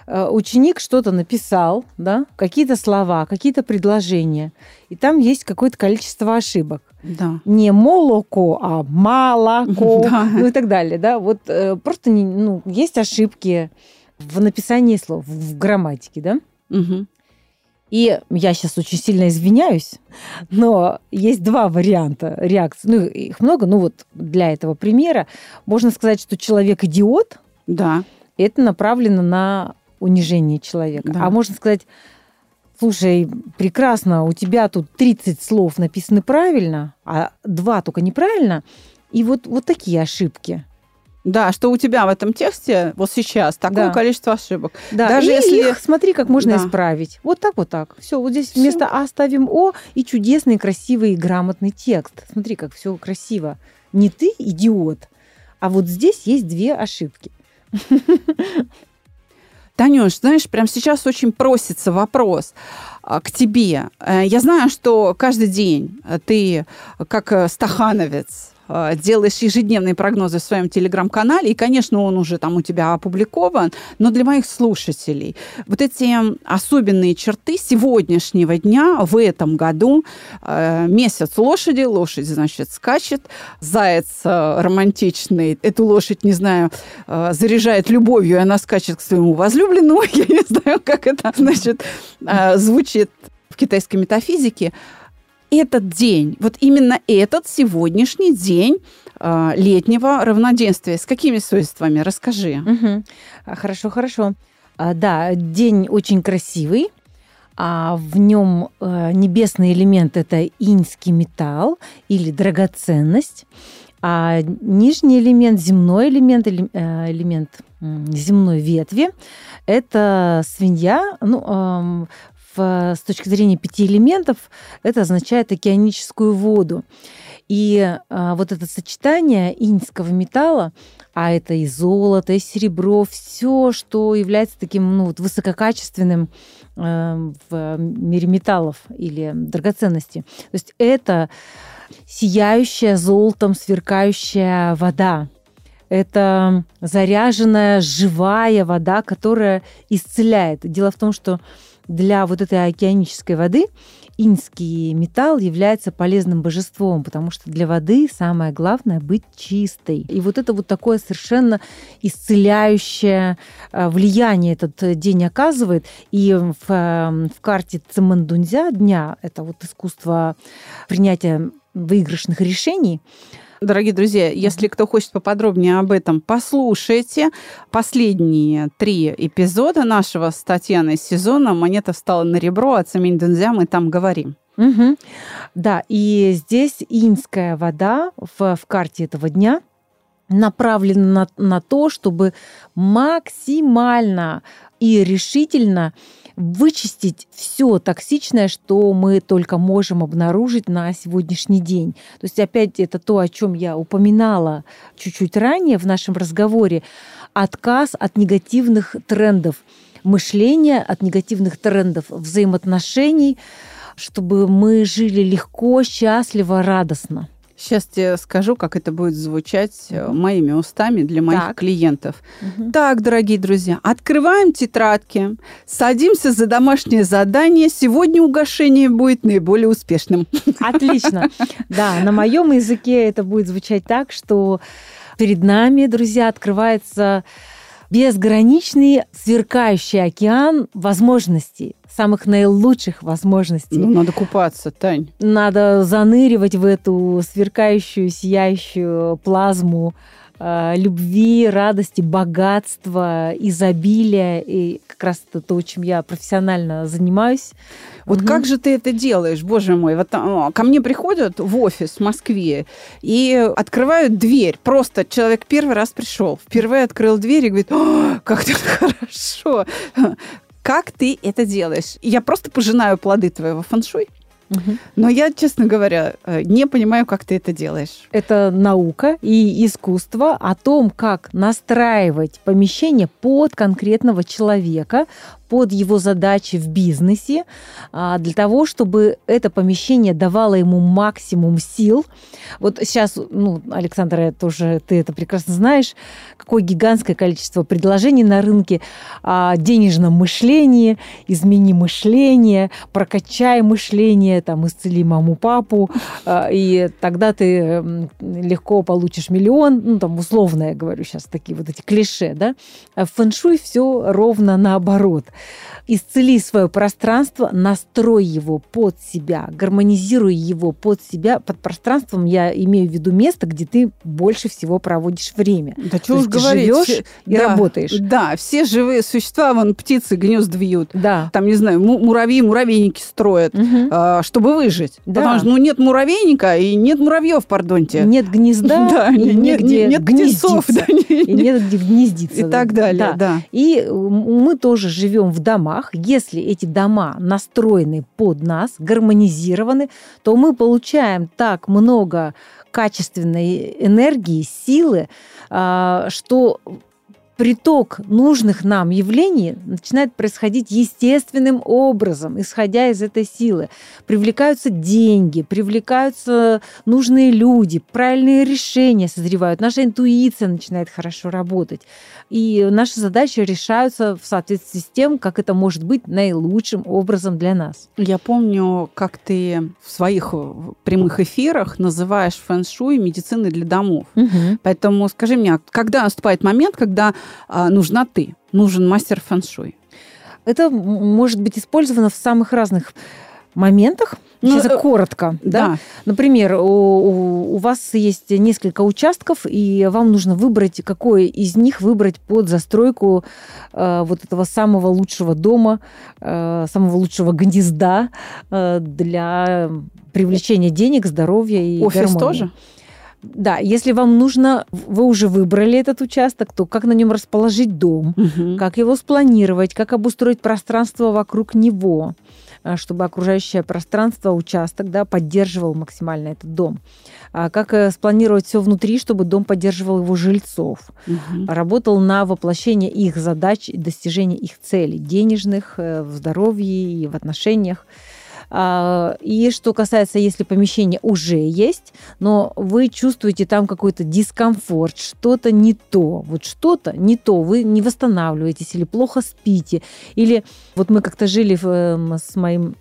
э, ученик что-то написал, да, какие-то слова, какие-то предложения, и там есть какое-то количество ошибок. Да. Не молоко, а молоко, Да. ну и так далее, да. Вот э, просто не- ну, есть ошибки в написании слов, в грамматике, да. Мгм. И я сейчас очень сильно извиняюсь, но есть два варианта реакции. Ну, их много, ну вот для этого примера можно сказать, что человек идиот, Да. это направлено на унижение человека. Да. А можно сказать, слушай, прекрасно, у тебя тут 30 слов написаны правильно, а два только неправильно, и вот, вот такие ошибки. Да, что у тебя в этом тексте вот сейчас такое Да. количество ошибок. Да, Даже и если- их, смотри, как можно Да. исправить. Вот так, вот так. Все, вот здесь Всё. вместо А ставим О и чудесный, красивый и грамотный текст. Смотри, как все красиво. Не ты идиот, а вот здесь есть две ошибки. Танюш, знаешь, прям сейчас очень просится вопрос. а, к тебе. Э, я знаю, что каждый день ты, как э, стахановец, Э, делаешь ежедневные прогнозы в своем телеграм-канале, и, конечно, он уже там у тебя опубликован, но для моих слушателей. Вот эти особенные черты сегодняшнего дня в этом году, э, месяц лошади, лошадь, значит, скачет, заяц э, романтичный, эту лошадь, не знаю, заряжает любовью, и она скачет к своему возлюбленному, я не знаю, как это, значит, звучит в китайской метафизике, этот день, вот именно этот сегодняшний день э, летнего равноденствия, с какими свойствами? Расскажи. Угу. Хорошо, хорошо. А, да, день очень красивый. А в нем э, небесный элемент это инский металл или драгоценность. А нижний элемент, земной элемент, э, элемент земной ветви, это свинья. Ну, с точки зрения пяти элементов это означает океаническую воду. И а, вот это сочетание иньского металла, а это и золото, и серебро, все, что является таким ну, вот высококачественным э, в мире металлов или драгоценностей. То есть это сияющая золотом, сверкающая вода. Это заряженная живая вода, которая исцеляет. Дело в том, что для вот этой океанической воды инский металл является полезным божеством, потому что для воды самое главное быть чистой. И вот это вот такое совершенно исцеляющее э, влияние этот день оказывает. И в, э, в карте Цимэндунзя дня, это вот искусство принятия выигрышных решений, Дорогие друзья, если кто хочет поподробнее об этом, послушайте последние три эпизода нашего с Татьяной сезона «Монета встала на ребро», о Цемень Дунзя мы там говорим. Угу. Да, и здесь инская вода в, в карте этого дня направлена на, на то, чтобы максимально и решительно вычистить все токсичное, что мы только можем обнаружить на сегодняшний день. То есть опять это то, о чем я упоминала чуть-чуть ранее в нашем разговоре. Отказ от негативных трендов мышления, от негативных трендов взаимоотношений, чтобы мы жили легко, счастливо, радостно. Сейчас тебе скажу, как это будет звучать э, моими устами для моих так. клиентов. Угу. Так, дорогие друзья, открываем тетрадки, садимся за домашнее задание. Сегодня угошение будет наиболее успешным. Отлично. Да, на моем языке это будет звучать так, что перед нами, друзья, открывается безграничный сверкающий океан возможностей, самых наилучших возможностей. Ну, надо купаться, Тань. Надо заныривать в эту сверкающую, сияющую плазму любви, радости, богатства, изобилия. И как раз это то, чем я профессионально занимаюсь. Вот угу. как же ты это делаешь, боже мой? Вот а, ко мне приходят в офис в Москве и открывают дверь. Просто человек первый раз пришел, впервые открыл дверь и говорит, как тут хорошо. Как ты это делаешь? Я просто пожинаю плоды твоего фэншуй. Но я, честно говоря, э, не понимаю, как ты это делаешь. Это наука и искусство о том, как настраивать помещение под конкретного человека, под его задачи в бизнесе, а, для того, чтобы это помещение давало ему максимум сил. Вот сейчас, ну, Александр, тоже ты это прекрасно знаешь, какое гигантское количество предложений на рынке о денежном мышлении, измени мышление, прокачай мышление, там, исцели маму, папу, а, и тогда ты легко получишь миллион, ну, там, условно я говорю сейчас такие вот эти клише, да. А в фэншуй все ровно наоборот – исцели свое пространство, настрой его под себя, гармонизируй его под себя. Под пространством я имею в виду место, где ты больше всего проводишь время. Да что уж говорить. живешь и да, работаешь. Да, все живые существа, вон птицы гнезд вьют. Да. Там, не знаю, муравьи, муравейники строят, угу. чтобы выжить. Да. Потому что ну, нет муравейника и нет муравьев, пардонте. Нет гнезда, да, и нет, нет, нет птенцов, да, и нет где гнездиться. И так далее, да. да. И мы тоже живем в домах, если эти дома настроены под нас, гармонизированы, то мы получаем так много качественной энергии, силы, а, что приток нужных нам явлений начинает происходить естественным образом, исходя из этой силы. Привлекаются деньги, привлекаются нужные люди, правильные решения созревают, наша интуиция начинает хорошо работать. И наши задачи решаются в соответствии с тем, как это может быть наилучшим образом для нас. Я помню, как ты в своих прямых эфирах называешь фэн-шуй медициной для домов. Угу. Поэтому скажи мне, когда наступает момент, когда а, нужна ты, нужен мастер фэн-шуй? Это может быть использовано в самых разных моментах. Сейчас ну, коротко. Да. да. Например, у, у, у вас есть несколько участков, и вам нужно выбрать, какой из них выбрать под застройку э, вот этого самого лучшего дома, э, самого лучшего гнезда э, для привлечения денег, здоровья и Офис гармонии. тоже? Да, если вам нужно, вы уже выбрали этот участок, то как на нем расположить дом, угу. как его спланировать, как обустроить пространство вокруг него, чтобы окружающее пространство, участок, да, поддерживал максимально этот дом. А как э, спланировать все внутри, чтобы дом поддерживал его жильцов, угу. работал на воплощение их задач и достижение их целей, денежных, э, в здоровье и в отношениях. А, и что касается, если помещение уже есть, но вы чувствуете там какой-то дискомфорт, что-то не то, вот что-то не то, вы не восстанавливаетесь или плохо спите, или вот мы как-то жили эм, с моим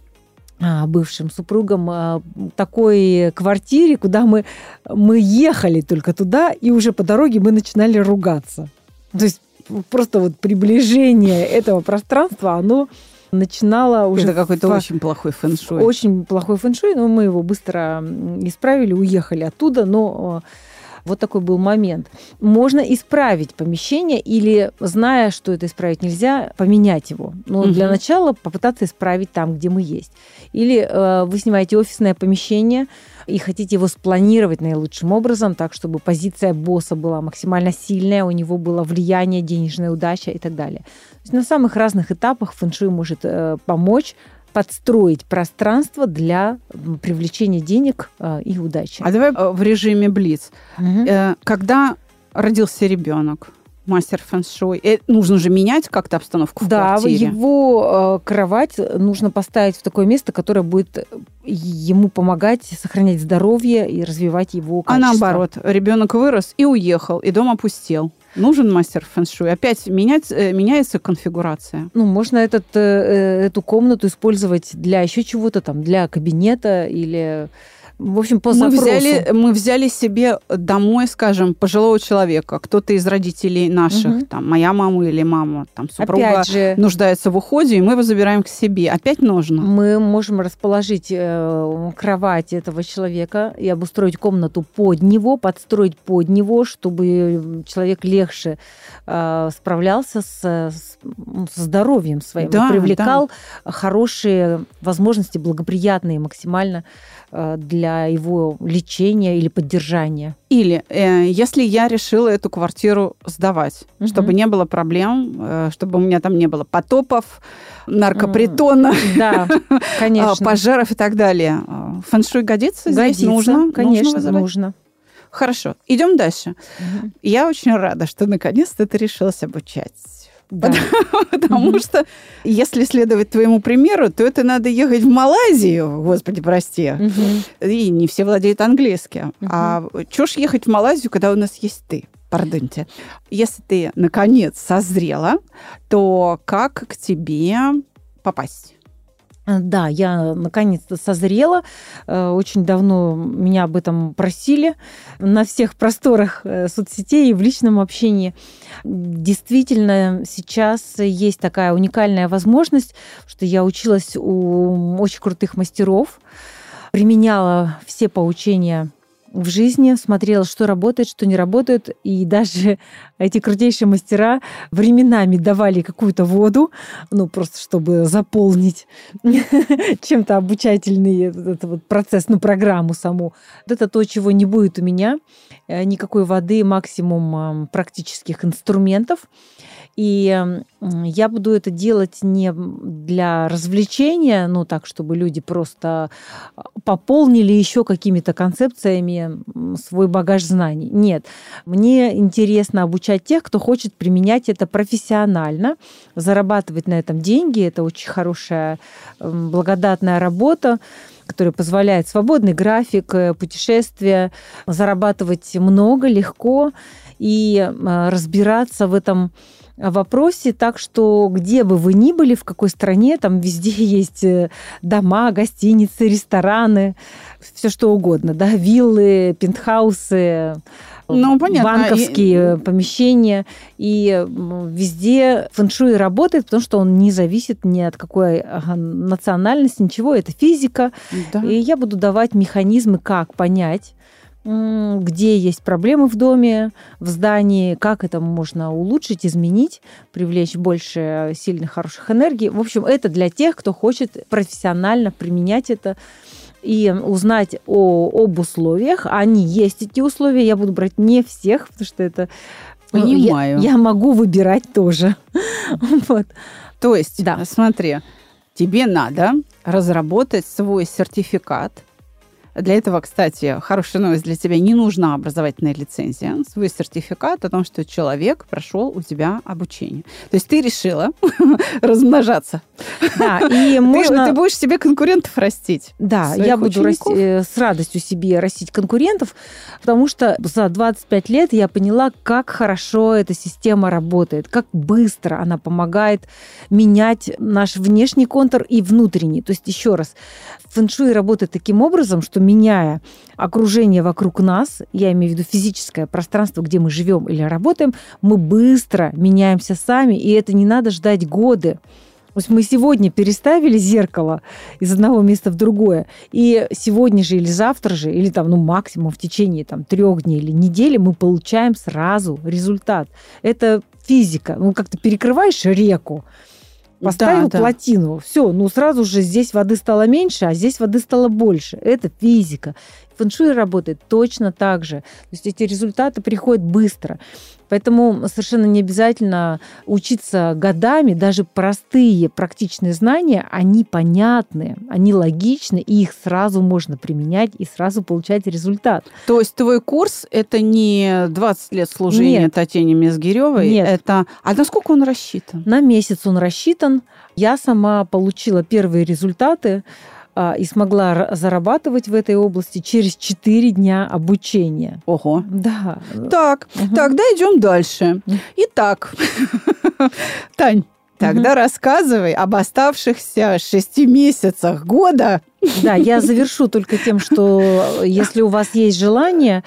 а, бывшим супругом а, такой квартире, куда мы, мы ехали только туда, и уже по дороге мы начинали ругаться. То есть просто вот приближение этого пространства, оно начинала уже... Это какой-то в... очень плохой фэншуй. Очень плохой фэншуй, но мы его быстро исправили, уехали оттуда, но вот такой был момент. Можно исправить помещение или, зная, что это исправить нельзя, поменять его. Но угу. для начала попытаться исправить там, где мы есть. Или э, вы снимаете офисное помещение и хотите его спланировать наилучшим образом, так, чтобы позиция босса была максимально сильная, у него было влияние, денежная удача и так далее. То есть на самых разных этапах фэншуй может э, помочь подстроить пространство для привлечения денег э, и удачи. А давай э, в режиме Блиц. Угу. Когда родился ребенок, мастер фэншуй. И нужно же менять как-то обстановку в да, квартире. Да, его э, кровать нужно поставить в такое место, которое будет ему помогать сохранять здоровье и развивать его качество. А наоборот, ребенок вырос и уехал, и дом опустел. Нужен мастер фэншуй. Опять менять, э, меняется конфигурация. Ну, можно этот, э, э, эту комнату использовать для еще чего-то там, для кабинета или в общем, по мы Взяли, мы взяли себе домой, скажем, пожилого человека, кто-то из родителей наших, угу. там, моя мама или мама, там, супруга Опять же, нуждается в уходе, и мы его забираем к себе. Опять нужно? Мы можем расположить э, кровать этого человека и обустроить комнату под него, подстроить под него, чтобы человек легче э, справлялся с, с, с здоровьем своим, да, привлекал да. хорошие возможности, благоприятные максимально для его лечения или поддержания. Или э, если я решила эту квартиру сдавать, угу. чтобы не было проблем, э, чтобы у меня там не было потопов, наркопритона, да, конечно. пожаров и так далее. Э, фэншуй годится? годится здесь? Нужно? Конечно, нужно. нужно. Хорошо, идем дальше. Угу. Я очень рада, что наконец-то ты решилась обучать. Да. Потому угу. что, если следовать твоему примеру, то это надо ехать в Малайзию, господи, прости. Угу. И не все владеют английским. Угу. А чё ж ехать в Малайзию, когда у нас есть ты? Пардоньте. Если ты, наконец, созрела, то как к тебе попасть? Э, да, я наконец-то созрела. Э, очень давно меня об этом просили на всех просторах э, соцсетей и в личном общении. Действительно, сейчас есть такая уникальная возможность, что я училась у очень крутых мастеров, применяла все поучения в жизни, смотрела, что работает, что не работает. И даже эти крутейшие мастера временами давали какую-то воду, ну, просто чтобы заполнить чем-то обучательный этот вот процесс, ну, программу саму. Вот это то, чего не будет у меня. Э, никакой воды, максимум практических инструментов. И я буду это делать не для развлечения, ну так, чтобы люди просто а, пополнили еще какими-то концепциями свой багаж знаний. Нет, мне интересно обучать тех, кто хочет применять это профессионально, зарабатывать на этом деньги. Это очень хорошая, благодатная работа которая позволяет свободный график, э, путешествия, зарабатывать много, легко и разбираться в этом вопросе, так что где бы вы ни были, в какой стране, там везде есть э, дома, гостиницы, рестораны, все что угодно, да, виллы, пентхаусы, Ну, понятно. банковские И- помещения. И везде фэншуй работает, потому что он не зависит ни от какой национальности, ничего. Это физика. Да. И я буду давать механизмы, как понять, где есть проблемы в доме, в здании, как это можно улучшить, изменить, привлечь больше сильных, хороших энергий. В общем, это для тех, кто хочет профессионально применять это и узнать о, об условиях. Они есть, эти условия. Я буду брать не всех, потому что это... ну, Понимаю. Я, я могу выбирать тоже. Вот. То есть, Да. смотри, тебе надо разработать свой сертификат. Для этого, кстати, хорошая новость для тебя, не нужна образовательная лицензия. Свой сертификат о том, что человек прошел у тебя обучение. То есть ты решила размножаться. Да, и Ты- можно... Ты, будешь себе конкурентов растить. Да, я буду рас- учеников? э, с радостью себе растить конкурентов, потому что за 25 лет я поняла, как хорошо эта система работает, как быстро она помогает менять наш внешний контур и внутренний. То есть, еще раз, фэншуй работает таким образом, что меняя окружение вокруг нас, я имею в виду физическое пространство, где мы живем или работаем, мы быстро меняемся сами, и это не надо ждать годы. То есть мы сегодня переставили зеркало из одного места в другое, и сегодня же или завтра же, или там, ну, максимум в течение там, трех дней или недели мы получаем сразу результат. Это физика. Ну, как ты перекрываешь реку, поставил Да, да. плотину, все, ну, сразу же здесь воды стало меньше, а здесь воды стало больше. Это физика. Фэншуй работает точно так же. То есть эти результаты приходят быстро. Поэтому совершенно не обязательно учиться годами, даже простые практичные знания, они понятны, они логичны, и их сразу можно применять и сразу получать результат. То есть твой курс – это не 20 лет служения Нет. Татьяне Мезгиревой? Нет. Это... А насколько он рассчитан? На месяц он рассчитан. Я сама получила первые результаты и смогла ра- зарабатывать в этой области через 4 дня обучения. Ого. Да. Так, Мгм. тогда идем дальше. Итак, Тань, тогда рассказывай об оставшихся шести месяцах года. Да, я завершу только тем, что если у вас есть желание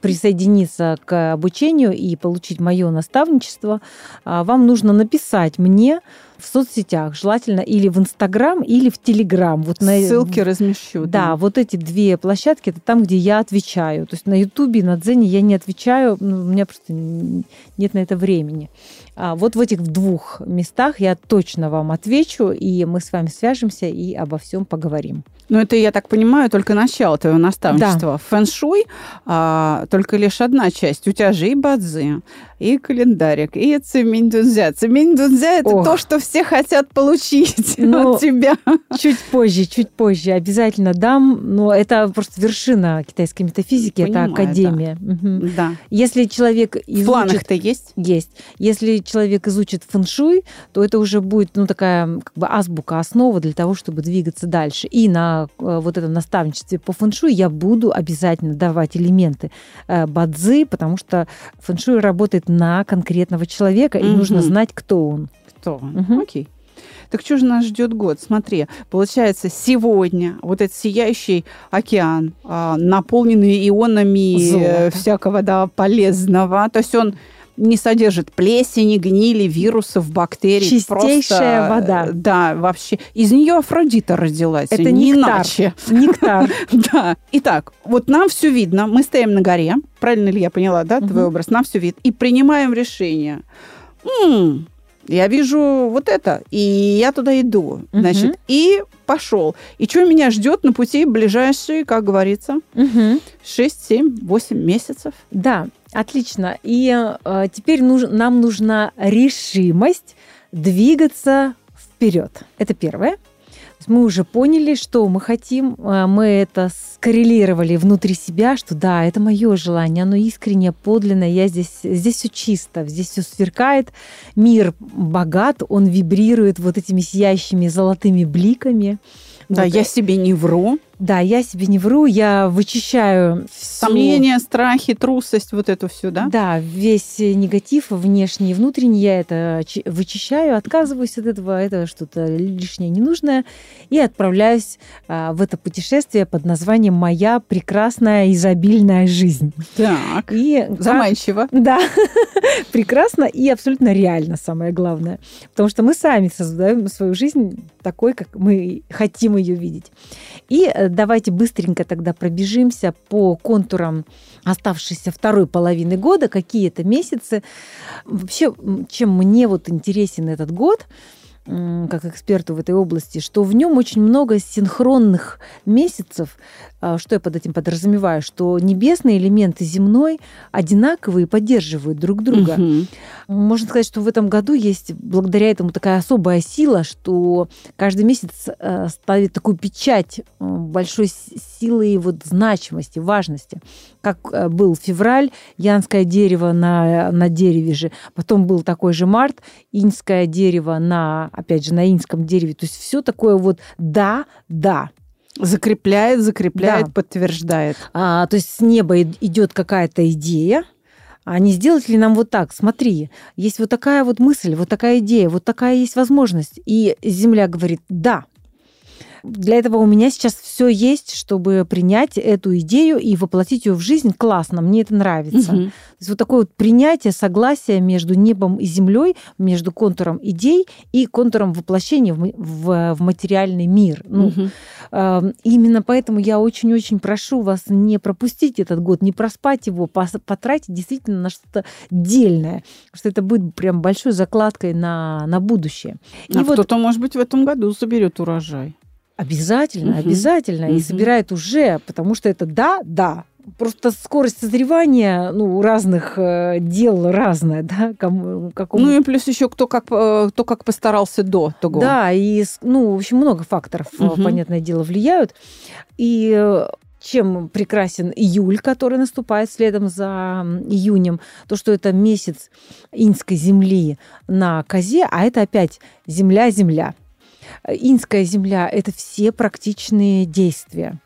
присоединиться к обучению и получить мое наставничество, а, вам нужно написать мне в соцсетях, желательно или в Инстаграм, или в Телеграм. Вот на- Ссылки размещу. Да, вот эти две площадки, это там, где я отвечаю. То есть на Ютубе, на Дзене я не отвечаю, ну, у меня просто нет на это времени. А вот в этих двух местах я точно вам отвечу, и мы с вами свяжемся и обо всем поговорим. Но это, я так понимаю, только начало твоего наставничества. Фэн-шуй а, только лишь одна часть. У тебя же и бадзи, и календарик, и цемень-дунзя. Цемень-дунзя – это Ох. то, что все хотят получить Ну, от тебя. Чуть позже, чуть позже обязательно дам. Но это просто вершина китайской метафизики, Понимаю, это академия. Мгм. Да. Если человек В изучит планах-то есть? Есть. Если человек изучит фэншуй, то это уже будет ну, такая как бы азбука, основа для того, чтобы двигаться дальше. И на э, вот этом наставничестве по фэншуй я буду обязательно давать элементы э, бадзи, потому что фэншуй работает на конкретного человека, и нужно знать, кто он. Кто? он? Мгм. Окей. Так что же нас ждет год? Смотри, получается, сегодня вот этот сияющий океан, а, наполненный ионами э, Золота. всякого да, полезного, то есть он не содержит плесени, гнили, вирусов, бактерий. Чистейшая просто, вода. э, Да, вообще. Из нее Афродита родилась. Это не нектар. иначе. Нектар. Да. Итак, вот нам все видно. Мы стоим на горе. Правильно ли я поняла, да, твой образ? Нам все видно. И принимаем решение. Я вижу вот это, и я туда иду. Значит, и пошел. И что меня ждет на пути ближайшие, как говорится, Мгм. 6, 7, 8 месяцев? Да, Отлично. И э, теперь нуж, нам нужна решимость двигаться вперед. Это первое. Мы уже поняли, что мы хотим, э, мы это скоррелировали внутри себя, что да, это мое желание, оно искреннее, подлинное, я здесь, здесь все чисто, здесь все сверкает, мир богат, он вибрирует вот этими сияющими золотыми бликами. Да, вот. я себе не вру. Да, я себе не вру, я вычищаю сомнения, всю... страхи, трусость, вот это все, да? Да, весь негатив внешний и внутренний я это вычищаю, отказываюсь от этого, это что-то лишнее, ненужное, и отправляюсь а, в это путешествие под названием «Моя прекрасная изобильная жизнь». Так, и заманчиво. Как... Да, прекрасно и абсолютно реально, самое главное. Потому что мы сами создаем свою жизнь такой, как мы хотим ее видеть. И э, давайте быстренько тогда пробежимся по контурам оставшейся второй половины года, какие это месяцы. Вообще, чем мне вот интересен этот год – как эксперту в этой области, что в нем очень много синхронных месяцев. А, что я под этим подразумеваю? Что небесный элемент и земной одинаковые поддерживают друг друга. Угу. Можно сказать, что в этом году есть благодаря этому такая особая сила, что каждый месяц э, ставит такую печать э, большой силы и вот значимости, важности. Как э, был февраль, янское дерево на, на дереве же, потом был такой же март, иньское дерево на опять же, на инском дереве. То есть все такое вот да, да. Закрепляет, закрепляет, да. подтверждает. А, то есть с неба идет какая-то идея, а не сделать ли нам вот так? Смотри, есть вот такая вот мысль, вот такая идея, вот такая есть возможность. И Земля говорит, да, для этого у меня сейчас все есть, чтобы принять эту идею и воплотить ее в жизнь. Классно, мне это нравится. Угу. То есть вот такое вот принятие, согласие между небом и землей, между контуром идей и контуром воплощения в, в, в материальный мир. Ну, угу. э, именно поэтому я очень-очень прошу вас не пропустить этот год, не проспать его, потратить действительно на что-то дельное, что это будет прям большой закладкой на, на будущее. И а вот... кто-то, может быть, в этом году заберет урожай. Обязательно, угу. обязательно. Угу. И собирает уже, потому что это да, да. Просто скорость созревания ну, у разных э, дел разная, да, кому, какому... Ну и плюс еще кто как, э, кто как постарался до того. Да, и, ну, в общем, много факторов, угу. понятное дело, влияют. И э, чем прекрасен июль, который наступает следом за июнем, то, что это месяц инской земли на козе, а это опять земля-земля. Инская земля – это все практичные действия.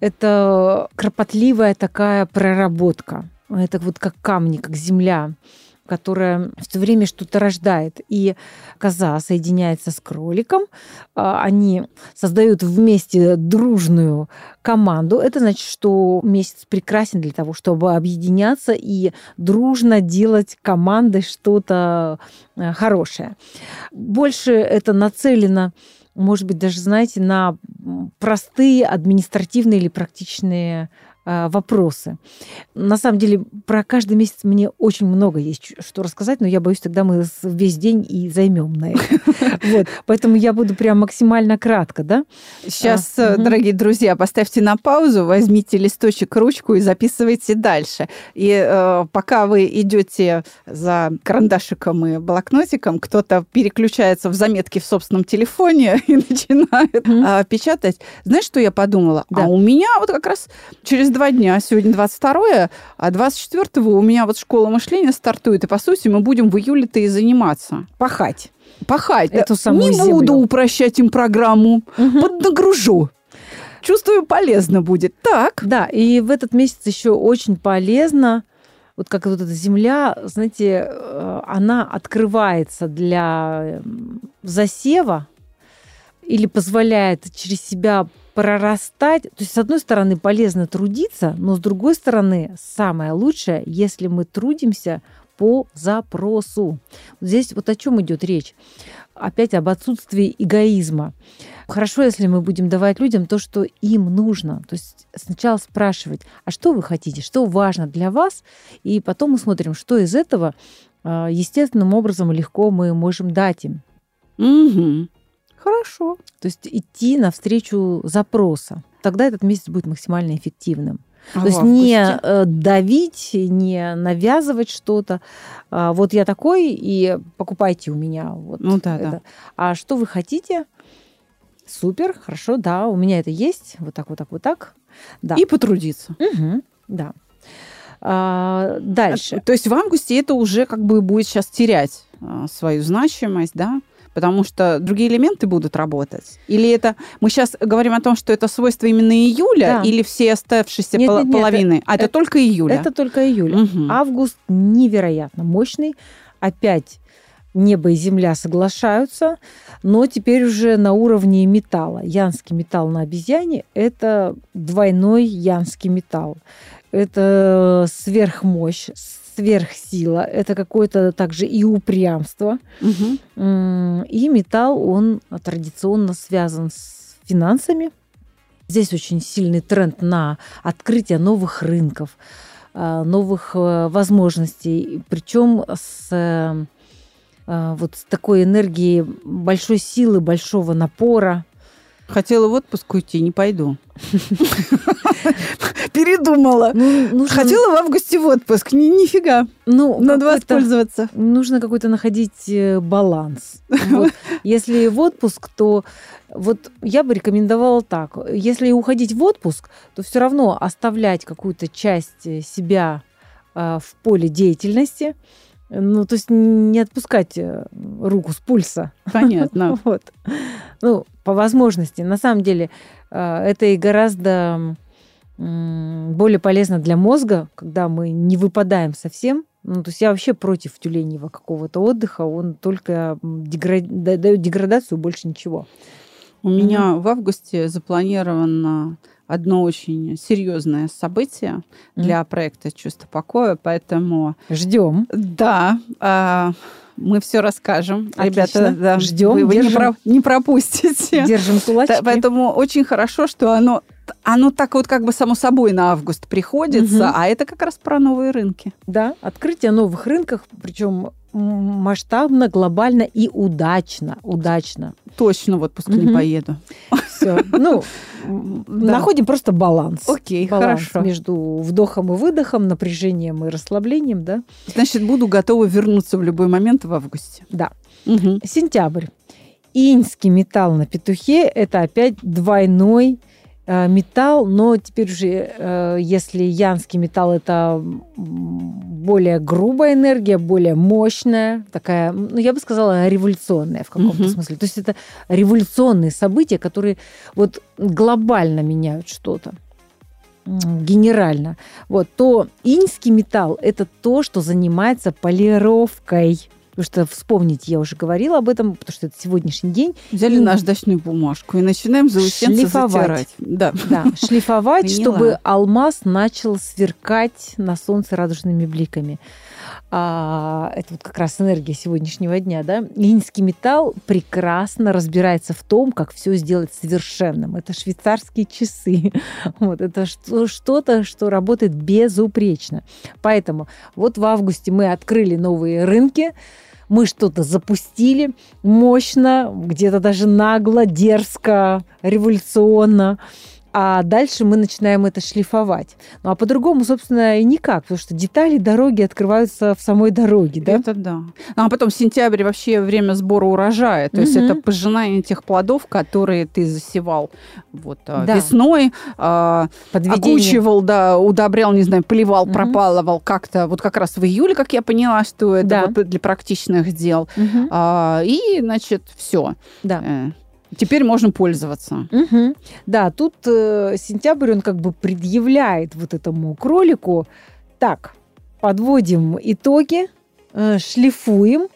Это кропотливая такая проработка. Это вот как камни, как земля которая все время что-то рождает. И коза соединяется с кроликом, а, они создают вместе дружную команду. Это значит, что месяц прекрасен для того, чтобы объединяться и дружно делать командой что-то э, хорошее. Больше это нацелено может быть, даже, знаете, на простые административные или практичные вопросы. На самом деле, про каждый месяц мне очень много есть что рассказать, но я боюсь, тогда мы весь день и займем на это. Вот. Поэтому я буду прям максимально кратко, да? Сейчас, а, дорогие друзья, поставьте на паузу, возьмите листочек, ручку и записывайте дальше. И э, пока вы идете за карандашиком и блокнотиком, кто-то переключается в заметки в собственном телефоне и начинает mm-hmm. э, печатать. Знаешь, что я подумала? Да. А у меня вот как раз через через два дня, сегодня 22 а 24 у меня вот школа мышления стартует, и, по сути, мы будем в июле-то и заниматься. Пахать. Пахать. Эту самую Не землю. буду упрощать им программу, угу. поднагружу чувствую, полезно будет. Так. Да, и в этот месяц еще очень полезно, вот как вот эта земля, знаете, э, она открывается для засева или позволяет через себя прорастать. То есть, с одной стороны, полезно трудиться, но с другой стороны, самое лучшее, если мы трудимся по запросу. Здесь вот о чем идет речь. Опять об отсутствии эгоизма. Хорошо, если мы будем давать людям то, что им нужно. То есть сначала спрашивать, а что вы хотите, что важно для вас, и потом мы смотрим, что из этого а, естественным образом легко мы можем дать им. Угу. Хорошо. То есть идти навстречу запроса. Тогда этот месяц будет максимально эффективным. А То есть не э, давить, не навязывать что-то. А, вот я такой, и покупайте у меня. Вот Ну да, это. да. А что вы хотите? Супер, хорошо, да, у меня это есть. Вот так, вот так, вот так. Да. И потрудиться. Мгм, да. А, дальше. То есть в августе это уже как бы будет сейчас терять а, свою значимость, да? Потому что другие элементы будут работать. Или это... Мы сейчас говорим о том, что это свойство именно июля, Да. или все оставшиеся Нет, пол- нет, нет, половины? а это, это- только июля? Это только июль. Мгм. Август невероятно мощный. Опять небо и земля соглашаются, но теперь уже на уровне металла. Янский металл на обезьяне – это двойной янский металл. Это сверхмощь, сверхсила, это какое-то также и упрямство. М, И металл, он традиционно связан с финансами. Здесь очень сильный тренд на открытие новых рынков, а, новых э, возможностей, причем с э, а, вот с такой энергией большой силы, большого напора. Хотела в отпуск уйти, не пойду. Передумала. Ну, нужно, Хотела в августе в отпуск. Ни- Нифига. ну, Надо воспользоваться. нужно какой-то находить э, баланс. Вот. Если в отпуск, то вот я бы рекомендовала так. Если уходить в отпуск, то все равно оставлять какую-то часть э, себя э, в поле деятельности. Ну, то есть не отпускать э, руку с пульса. Понятно. Вот. Ну, по возможности. На самом деле, э, это и гораздо более полезно для мозга, когда мы не выпадаем совсем. Ну, то есть я вообще против тюленевого какого-то отдыха. Он только м, дегра- да- дает деградацию, больше ничего. У меня в августе запланировано одно очень серьезное событие для проекта «Чувство покоя», поэтому Ждем. да, а, мы все расскажем. Ребята, Отлично. да, Ждем, вы, вы не, про- не пропустите. Держим кулачки. Да, поэтому очень хорошо, что оно, оно так вот как бы само собой на август приходится, Мгм. а это как раз про новые рынки. Да, открытие новых рынков, причем масштабно, глобально и удачно. Удачно. Точно в отпуск не Мгм. поеду. Все. Ну, находим просто баланс. Окей, баланс хорошо. между вдохом и выдохом, напряжением и расслаблением, да? Значит, буду готова вернуться в любой момент в августе. Да. Мгм. Сентябрь. Инский металл на петухе – это опять двойной э, металл, но теперь уже, э, если янский металл – это более грубая энергия, более мощная, такая, ну, я бы сказала, революционная в каком-то Мгм. смысле. То есть это революционные события, которые вот глобально меняют что-то генерально, вот, то инский металл – это то, что занимается полировкой. Потому что вспомнить, я уже говорила об этом, потому что это сегодняшний день. Взяли И- наждачную бумажку и начинаем заусенцы Шлифовать. затирать. Да. Да, шлифовать, Поняла. чтобы алмаз начал сверкать на солнце радужными бликами. А, это вот как раз энергия сегодняшнего дня, да. Инский металл прекрасно разбирается в том, как все сделать совершенным. Это швейцарские часы. Вот, это что- что-то, что работает безупречно. Поэтому вот в августе мы открыли новые рынки, мы что-то запустили мощно, где-то даже нагло, дерзко, революционно. А дальше мы начинаем это шлифовать. Ну а по-другому, собственно, и никак, потому что детали дороги открываются в самой дороге, да? Это да. А потом сентябрь вообще время сбора урожая. То есть это пожинание тех плодов, которые ты засевал вот, а, Да. весной, Подведение. окучивал, да, удобрял, не знаю, поливал, пропалывал как-то. Вот как раз в июле, как я поняла, что это Да. вот для практичных дел. А, и, значит, все. Да. Теперь можно пользоваться. Мгм. Да, тут э, сентябрь, он как бы предъявляет вот этому кролику, так, подводим итоги, э, шлифуем,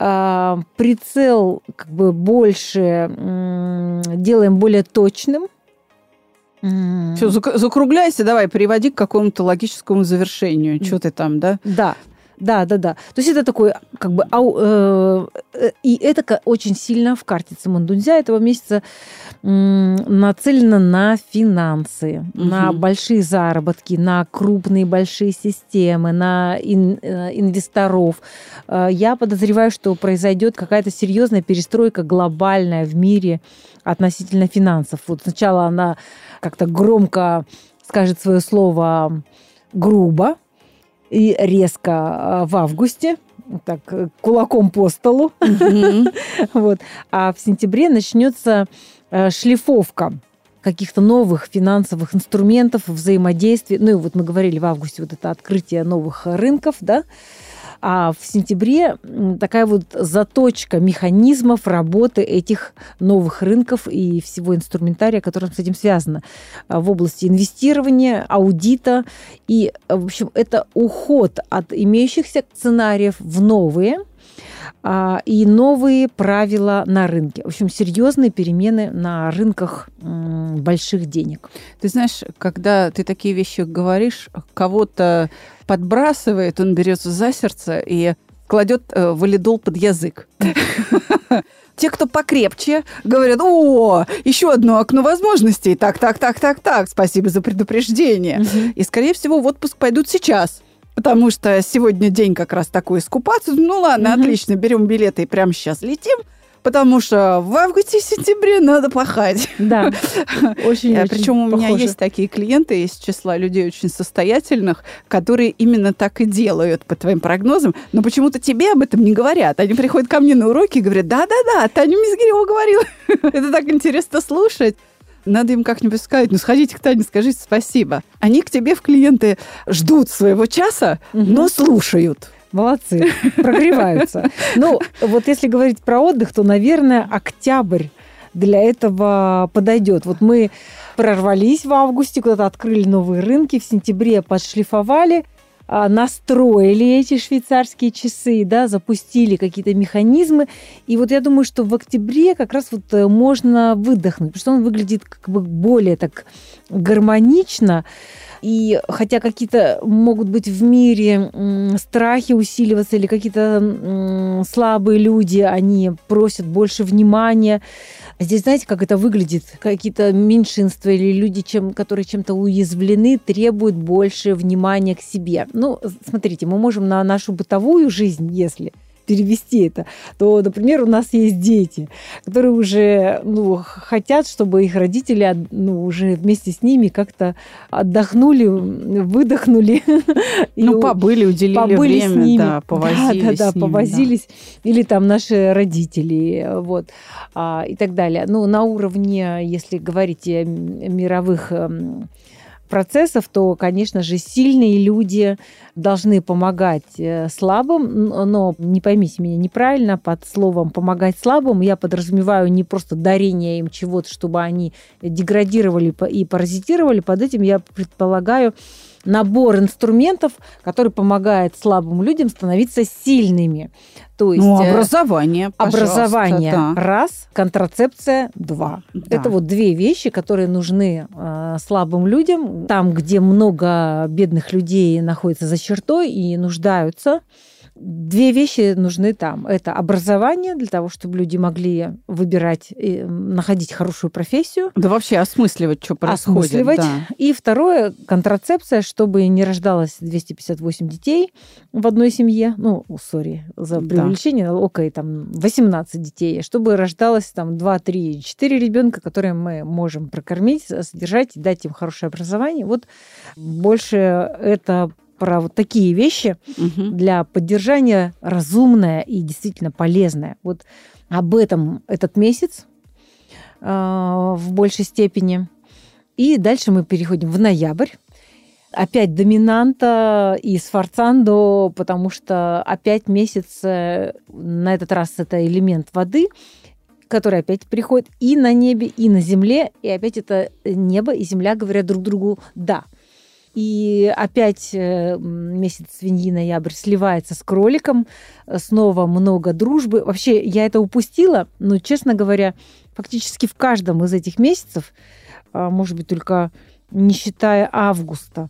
а, прицел как бы больше м, делаем более точным. Все, закругляйся, давай, переводи к какому-то логическому завершению. Что ты там, да? Да, да, да, да. То есть это такой, как бы, ау- э, э, и это очень сильно в карте Цимандунзя этого месяца м, нацелено на финансы, на Мгм. большие заработки, на крупные большие системы, на ин- э, инвесторов. Э, Я подозреваю, что произойдет какая-то серьезная перестройка глобальная в мире относительно финансов. Вот сначала она как-то громко скажет свое слово грубо и резко а, в августе, так, кулаком по столу. вот. А в сентябре начнется э, шлифовка каких-то новых финансовых инструментов взаимодействия. Ну и вот мы говорили в августе, вот это открытие новых рынков, да, а в сентябре такая вот заточка механизмов работы этих новых рынков и всего инструментария, которым с этим связано а, в области инвестирования, аудита. И, в общем, это уход от имеющихся сценариев в новые, и новые правила на рынке. В общем, серьезные перемены на рынках больших денег. Ты знаешь, когда ты такие вещи говоришь, кого-то подбрасывает, он берется за сердце и кладет э, валидол под язык. Те, кто покрепче, говорят, о, еще одно окно возможностей. Так, так, так, так, так, спасибо за предупреждение. И, скорее всего, в отпуск пойдут сейчас потому что сегодня день как раз такой искупаться. Ну ладно, угу. отлично, берем билеты и прямо сейчас летим. Потому что в августе-сентябре надо пахать. Да, очень, очень Причем у меня есть такие клиенты из числа людей очень состоятельных, которые именно так и делают по твоим прогнозам, но почему-то тебе об этом не говорят. Они приходят ко мне на уроки и говорят, да-да-да, Таня Мизгирева говорила. Это так интересно слушать надо им как-нибудь сказать, ну сходите к Тане, скажите спасибо. Они к тебе в клиенты ждут своего часа, угу. но слушают. Молодцы, прогреваются. Ну, вот если говорить про отдых, то, наверное, октябрь для этого подойдет. Вот мы прорвались в августе, куда-то открыли новые рынки, в сентябре подшлифовали – настроили эти швейцарские часы, да, запустили какие-то механизмы. И вот я думаю, что в октябре как раз вот э, можно выдохнуть, потому что он выглядит как бы более так гармонично. И хотя какие-то могут быть в мире страхи усиливаться или какие-то слабые люди, они просят больше внимания, Здесь, знаете, как это выглядит? Какие-то меньшинства или люди, чем, которые чем-то уязвлены, требуют больше внимания к себе. Ну, смотрите, мы можем на нашу бытовую жизнь, если перевести это, то, например, у нас есть дети, которые уже ну, хотят, чтобы их родители ну, уже вместе с ними как-то отдохнули, выдохнули. Ну, побыли, уделили побыли время, с ними. да, повозились. Да, да, да, повозились. Да. Или там наши родители, вот, а, и так далее. Ну, на уровне, если говорить о мировых эм, процессов, то, конечно же, сильные люди должны помогать э, слабым, но не поймите меня неправильно, под словом «помогать слабым» я подразумеваю не просто дарение им чего-то, чтобы они деградировали и паразитировали, под этим я предполагаю набор инструментов, который помогает слабым людям становиться сильными. То есть ну, образование, образование да. раз, контрацепция два. Да. Это вот две вещи, которые нужны э, слабым людям, там, где много бедных людей находится за чертой и нуждаются Две вещи нужны там. Это образование для того, чтобы люди могли выбирать, и находить хорошую профессию. Да вообще осмысливать, что происходит. Осмысливать. Да. И второе, контрацепция, чтобы не рождалось 258 детей в одной семье. Ну, сори за привлечение, да. окей, там 18 детей. Чтобы рождалось там 2, 3, 4 ребенка, которые мы можем прокормить, содержать, дать им хорошее образование. Вот больше это про вот такие вещи угу. для поддержания разумное и действительно полезное. Вот об этом этот месяц э, в большей степени. И дальше мы переходим в ноябрь. Опять доминанта и сфорцандо, потому что опять месяц, э, на этот раз это элемент воды, который опять приходит и на небе, и на земле, и опять это небо и земля говорят друг другу «да». И опять э, месяц свиньи, ноябрь, сливается с кроликом. Снова много дружбы. Вообще, я это упустила, но, честно говоря, фактически в каждом из этих месяцев, а, может быть, только не считая августа,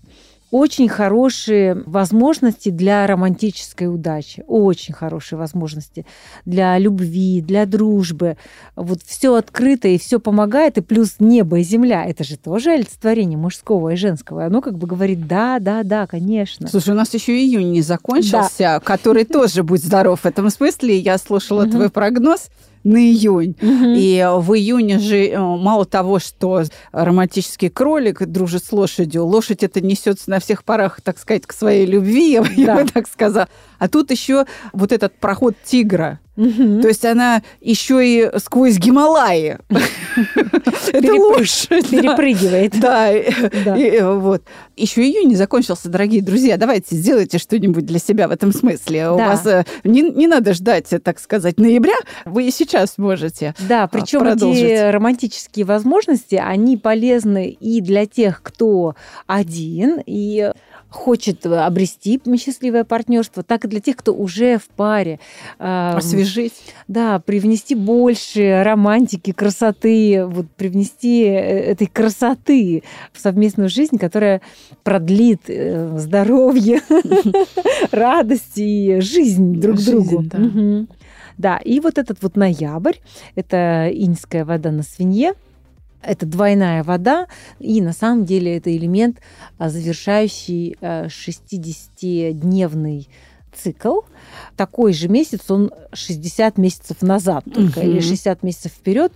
очень хорошие возможности для романтической удачи, очень хорошие возможности для любви, для дружбы. Вот все открыто и все помогает, и плюс небо и земля. Это же тоже олицетворение мужского и женского. Оно как бы говорит, да, да, да, конечно. Слушай, у нас еще июнь не закончился, да. который тоже, будь здоров в этом смысле. Я слушала твой прогноз. На июнь. И в июне же э, мало того, что романтический кролик дружит с лошадью, лошадь это несется на всех парах, так сказать, к своей любви, я бы так сказала. А тут еще вот этот проход тигра. Угу. То есть она еще и сквозь Гималаи. Это лошадь. Перепрыгивает. Да. Вот. Еще июнь не закончился, дорогие друзья. Давайте сделайте что-нибудь для себя в этом смысле. У вас э, не надо ждать, так сказать, ноября. Вы и сейчас можете Да, причем эти романтические возможности, они полезны и для тех, кто один, и хочет обрести счастливое партнерство, так и для тех, кто уже в паре. Освежить. Да, привнести больше романтики, красоты, вот привнести э, этой красоты в совместную жизнь, которая продлит э, здоровье, радость и жизнь друг другу. Да, и вот этот вот ноябрь, это иньская вода на свинье, это двойная вода, и на самом деле это элемент, а, завершающий 60-дневный а, цикл. Такой же месяц, он 60 месяцев назад только, угу. или 60 месяцев вперед.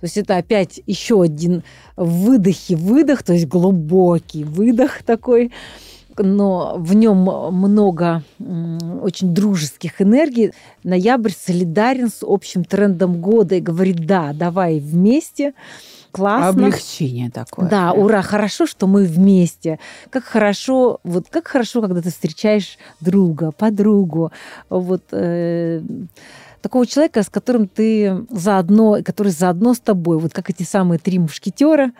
То есть это опять еще один выдох и выдох, то есть глубокий выдох такой но в нем много очень дружеских энергий. Ноябрь солидарен с общим трендом года и говорит, да, давай вместе классно. Облегчение такое. Да, ура, хорошо, что мы вместе. Как хорошо, вот как хорошо, когда ты встречаешь друга, подругу, вот э, такого человека, с которым ты заодно, который заодно с тобой, вот как эти самые три мушкетера,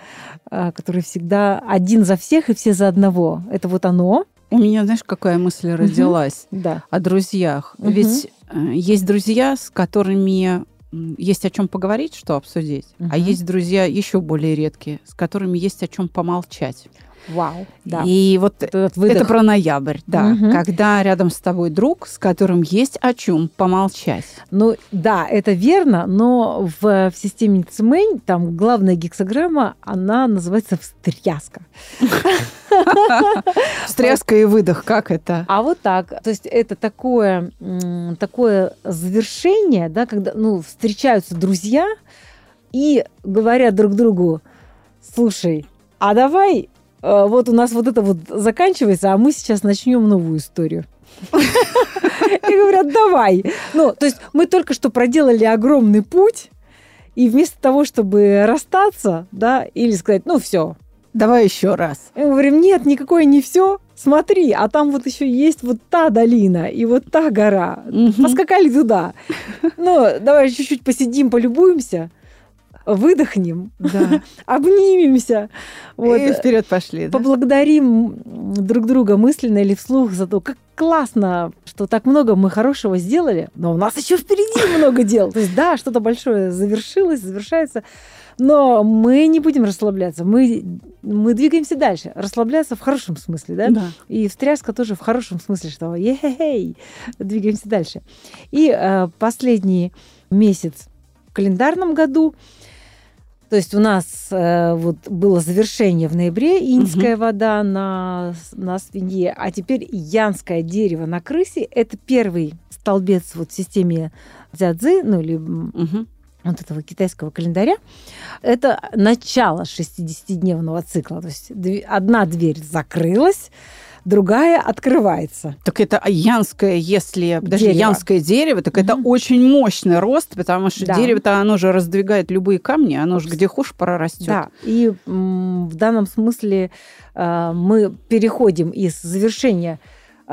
э, которые всегда один за всех и все за одного. Это вот оно. У меня, знаешь, какая мысль родилась угу. да. о друзьях. Угу. Ведь э, есть друзья, с которыми есть о чем поговорить, что обсудить, угу. а есть друзья еще более редкие, с которыми есть о чем помолчать. Вау, да. И вот это про ноябрь, да, угу. когда рядом с тобой друг, с которым есть о чем помолчать. Ну да, это верно, но в, в системе Цимэнь там главная гексограмма, она называется встряска. Встряска и выдох, как это? А вот так. То есть это такое, такое завершение, да, когда ну, встречаются друзья и говорят друг другу, слушай, а давай вот у нас вот это вот заканчивается, а мы сейчас начнем новую историю. И говорят, давай. Ну, то есть мы только что проделали огромный путь, и вместо того, чтобы расстаться, да, или сказать, ну все, Давай еще раз. И мы говорим, нет, никакое не все. Смотри, а там вот еще есть вот та долина и вот та гора. Поскакали туда. Ну, давай чуть-чуть посидим, полюбуемся выдохнем, да. обнимемся. Вот. И вперед пошли. Да? Поблагодарим друг друга мысленно или вслух за то, как классно, что так много мы хорошего сделали, но у нас еще впереди много дел. То есть, да, что-то большое завершилось, завершается. Но мы не будем расслабляться, мы, мы двигаемся дальше. Расслабляться в хорошем смысле, да? да. И встряска тоже в хорошем смысле, что ей двигаемся дальше. И э, последний месяц в календарном году то есть у нас э, вот было завершение в ноябре, инская угу. вода на, на свинье, а теперь янское дерево на крысе. Это первый столбец вот в системе дзядзы, ну или угу вот этого китайского календаря, это начало 60-дневного цикла. То есть одна дверь закрылась, другая открывается. Так это янское, если даже дерево. янское дерево, так угу. это очень мощный рост, потому что да. дерево-то оно же раздвигает любые камни, оно же где хуже прорастет. Да, и в данном смысле э, мы переходим из завершения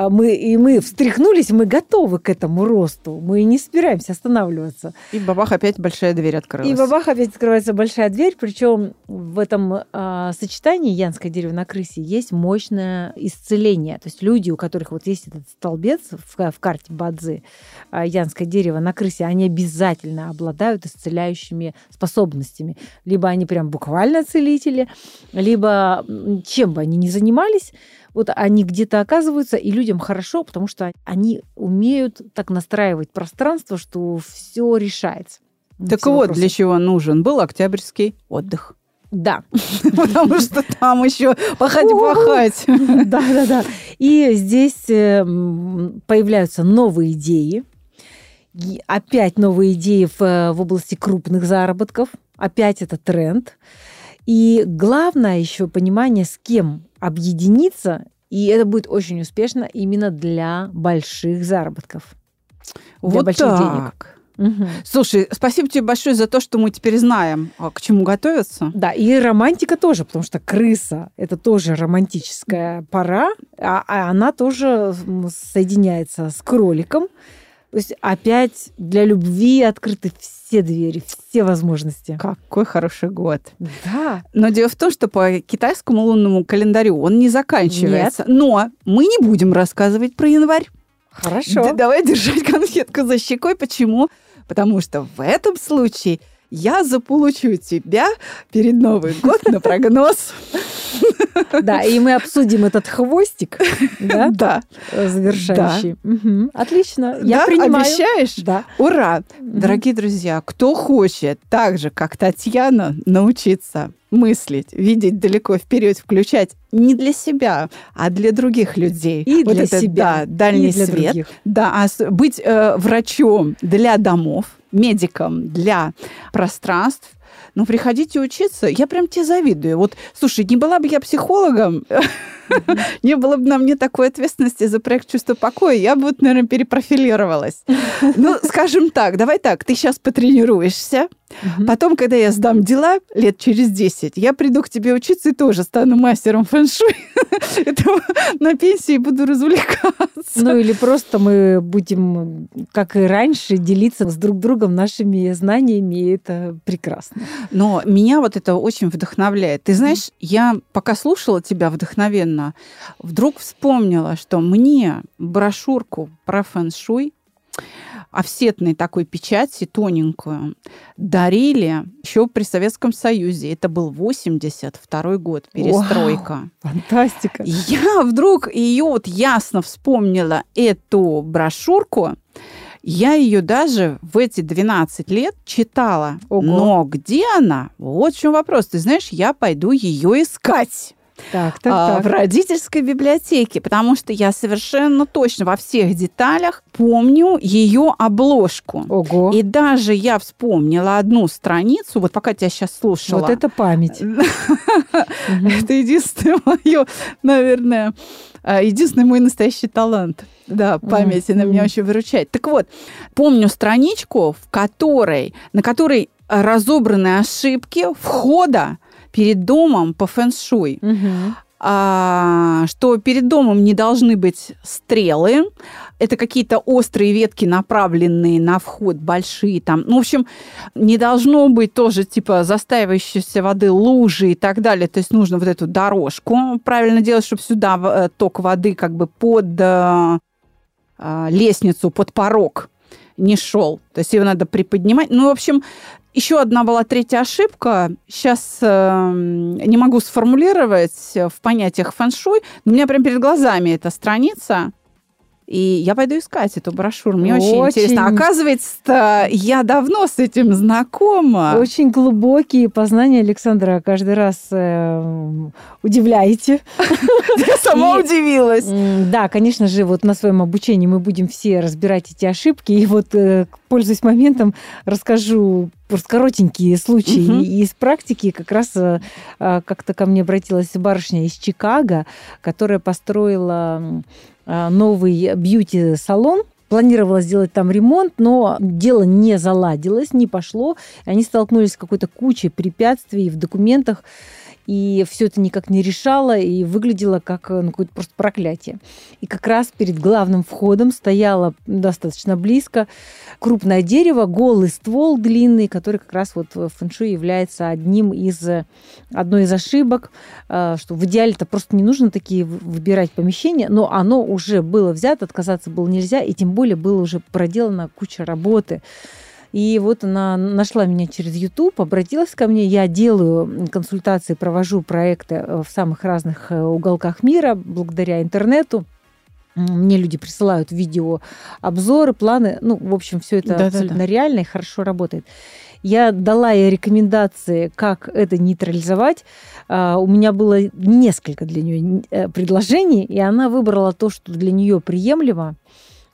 мы, и мы встряхнулись, мы готовы к этому росту. Мы не собираемся останавливаться. И бабах опять большая дверь открылась. И бабах опять открывается большая дверь, причем в этом э, сочетании янское дерево на крысе есть мощное исцеление. То есть люди, у которых вот есть этот столбец в, в карте Бадзы, э, янское дерево на крысе, они обязательно обладают исцеляющими способностями. Либо они прям буквально целители, либо чем бы они ни занимались, вот они где-то оказываются, и людям хорошо, потому что они умеют так настраивать пространство, что все решается. Так вот, вопросы. для чего нужен был октябрьский отдых. Да. Потому что там еще пахать-пахать. Да, да, да. И здесь эм, появляются новые идеи. И опять новые идеи в, э, в области крупных заработков. Опять это тренд. И главное еще понимание, с кем объединиться, и это будет очень успешно именно для больших заработков. Для Вот больших так. денег. Мгм. Слушай, спасибо тебе большое за то, что мы теперь знаем, а, к чему готовиться. Да, и романтика тоже, потому что крыса – это тоже романтическая пора, а, а она тоже соединяется с кроликом. То есть опять для любви открыты все двери, все возможности. Какой хороший год. Да, Но дело в том, что по китайскому лунному календарю он не заканчивается. Но мы не будем рассказывать про январь. хорошо. Да, давай держать конфетку за щекой. Почему? Потому что в этом случае я заполучу тебя перед Новый год на прогноз. Да, и мы обсудим этот хвостик, да, Да. завершающий. Отлично, я Да? принимаю. Обещаешь? Да. Ура! Дорогие друзья, кто хочет так же, как Татьяна, научиться мыслить, видеть далеко вперед, включать не для себя, а для других людей. И Вот для это, себя, да, дальний и для свет. других. Да, а быть э, врачом для домов, медиком для пространств. Ну, приходите учиться. Я прям тебе завидую. Вот, слушай, не была бы я психологом, не было бы на мне такой ответственности за проект «Чувство покоя», я бы, наверное, перепрофилировалась. Ну, скажем так, давай так, ты сейчас потренируешься, потом, когда я сдам дела лет через 10, я приду к тебе учиться и тоже стану мастером фэн-шуй. На пенсии буду развлекаться. Ну или просто мы будем, как и раньше, делиться с друг другом нашими знаниями, и это прекрасно. Но меня вот это очень вдохновляет. Ты знаешь, я пока слушала тебя вдохновенно, вдруг вспомнила, что мне брошюрку про фэн-шуй офсетной такой печати, тоненькую, дарили еще при Советском Союзе. Это был 82 год, перестройка. Фантастика. И Я вдруг ее вот ясно вспомнила, эту брошюрку. Я ее даже в эти 12 лет читала. Ого. Но где она? Вот в чем вопрос. Ты знаешь, я пойду ее искать Так, так, а, так. в родительской библиотеке, потому что я совершенно точно во всех деталях помню ее обложку. Ого. И даже я вспомнила одну страницу, вот пока тебя сейчас слушала. Вот это память. Это единственное мое, наверное, а, единственный мой настоящий талант. Да, память, она меня очень выручает. Так вот, помню страничку, в которой, на которой разобраны ошибки входа перед домом по фэн-шуй. Мгм. А, что перед домом не должны быть стрелы. Это какие-то острые ветки, направленные на вход, большие там. Ну, в общем, не должно быть тоже типа застаивающейся воды лужи и так далее. То есть нужно вот эту дорожку правильно делать, чтобы сюда э, ток воды как бы под э, э, лестницу, под порог не шел. То есть его надо приподнимать. Ну, в общем, еще одна была третья ошибка. Сейчас не могу сформулировать в понятиях фэн-шуй, у меня прям перед глазами эта страница. И я пойду искать эту брошюру. Мне очень, Очень. интересно. Оказывается, я давно с этим знакома. Очень глубокие познания Александра каждый раз э, удивляете. Я сама удивилась. Да, конечно же, вот на своем обучении мы будем все разбирать эти ошибки. И вот, э, пользуясь моментом, расскажу просто коротенькие случаи Мгм. из практики. Как раз э, э, как-то ко мне обратилась барышня из Чикаго, которая построила новый бьюти-салон. Планировала сделать там ремонт, но дело не заладилось, не пошло. Они столкнулись с какой-то кучей препятствий в документах, и все это никак не решало, и выглядело как э, ну, какое-то просто проклятие. И как раз перед главным входом стояло достаточно близко крупное дерево, голый ствол длинный, который как раз вот в фэншуй является одним из, э, одной из ошибок, э, что в идеале-то просто не нужно такие выбирать помещения, но оно уже было взято, отказаться было нельзя, и тем более было уже проделана куча работы. И вот она нашла меня через YouTube, обратилась ко мне. Я делаю консультации, провожу проекты э, в самых разных э, уголках мира благодаря интернету. Мне люди присылают видео, обзоры, планы. Ну, в общем, все это Да-да-да. абсолютно реально и хорошо работает. Я дала ей рекомендации, как это нейтрализовать. А, У меня было несколько для нее предложений, и она выбрала то, что для нее приемлемо.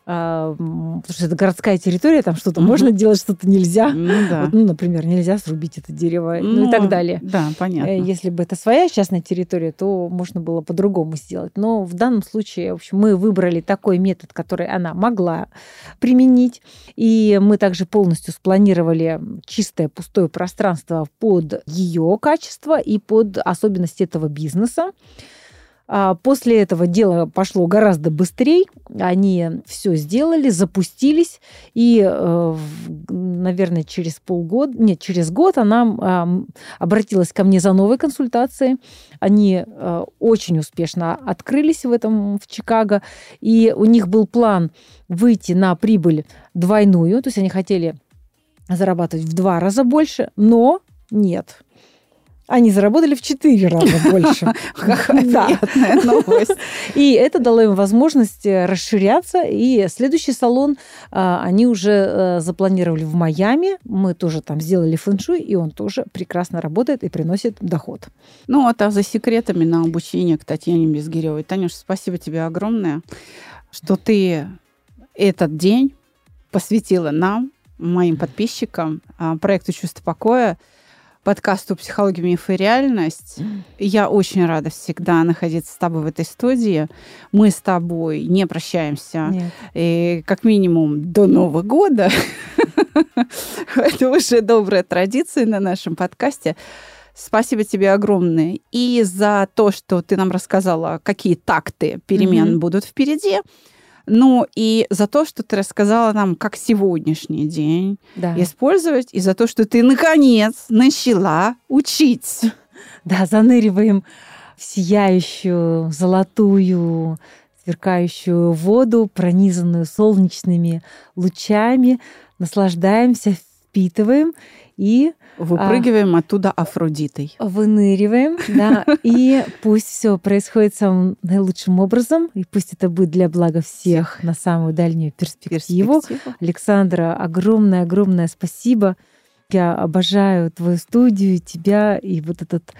А, потому что это городская территория, там что-то угу. можно делать, что-то нельзя. Ну, да. вот, ну, например, нельзя срубить это дерево, ну, ну и так далее. Да, понятно. Э, если бы это своя частная территория, то можно было по-другому сделать. Но в данном случае, в общем, мы выбрали такой метод, который она могла применить. И мы также полностью спланировали чистое пустое пространство под ее качество и под особенности этого бизнеса. А после этого дело пошло гораздо быстрее. Они все сделали, запустились. И, э, наверное, через полгода, нет, через год она обратилась ко мне за новой консультацией. Они э, очень успешно открылись в этом, в Чикаго. И у них был план выйти на прибыль двойную. То есть они хотели зарабатывать в два раза больше, но нет они заработали в четыре раза больше. Какая приятная новость. И это дало им возможность э, расширяться. И следующий салон а, они уже э, запланировали в Майами. Мы тоже там сделали фэншуй, и он тоже прекрасно работает и приносит доход. Ну, вот а за секретами на обучение к Татьяне Безгиревой. Танюш, спасибо тебе огромное, что ты этот день посвятила нам, моим подписчикам, а, проекту «Чувство покоя», подкасту «Психология, миф и реальность». Я очень рада всегда находиться с тобой в этой студии. Мы с тобой не прощаемся. Нет. И как минимум до Нового года. Это уже добрая традиция на нашем подкасте. Спасибо тебе огромное и за то, что ты нам рассказала, какие такты перемен mm-hmm. будут впереди. Ну и за то, что ты рассказала нам, как сегодняшний день да. использовать, и за то, что ты наконец начала учить. Да, заныриваем в сияющую, золотую, сверкающую воду, пронизанную солнечными лучами, наслаждаемся, впитываем и Выпрыгиваем а, оттуда Афродитой. Выныриваем, да, и пусть все происходит самым наилучшим образом, и пусть это будет для блага всех на самую дальнюю перспективу. перспективу. Александра, огромное-огромное спасибо. Я обожаю твою студию, тебя и вот этот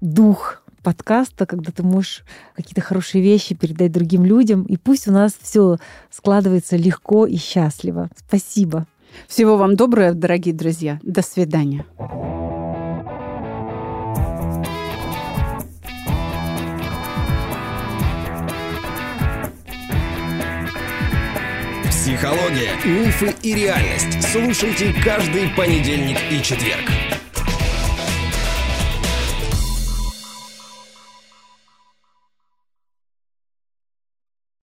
дух подкаста, когда ты можешь какие-то хорошие вещи передать другим людям. И пусть у нас все складывается легко и счастливо. Спасибо. Всего вам доброго, дорогие друзья. До свидания. Психология, мифы и реальность. Слушайте каждый понедельник и четверг.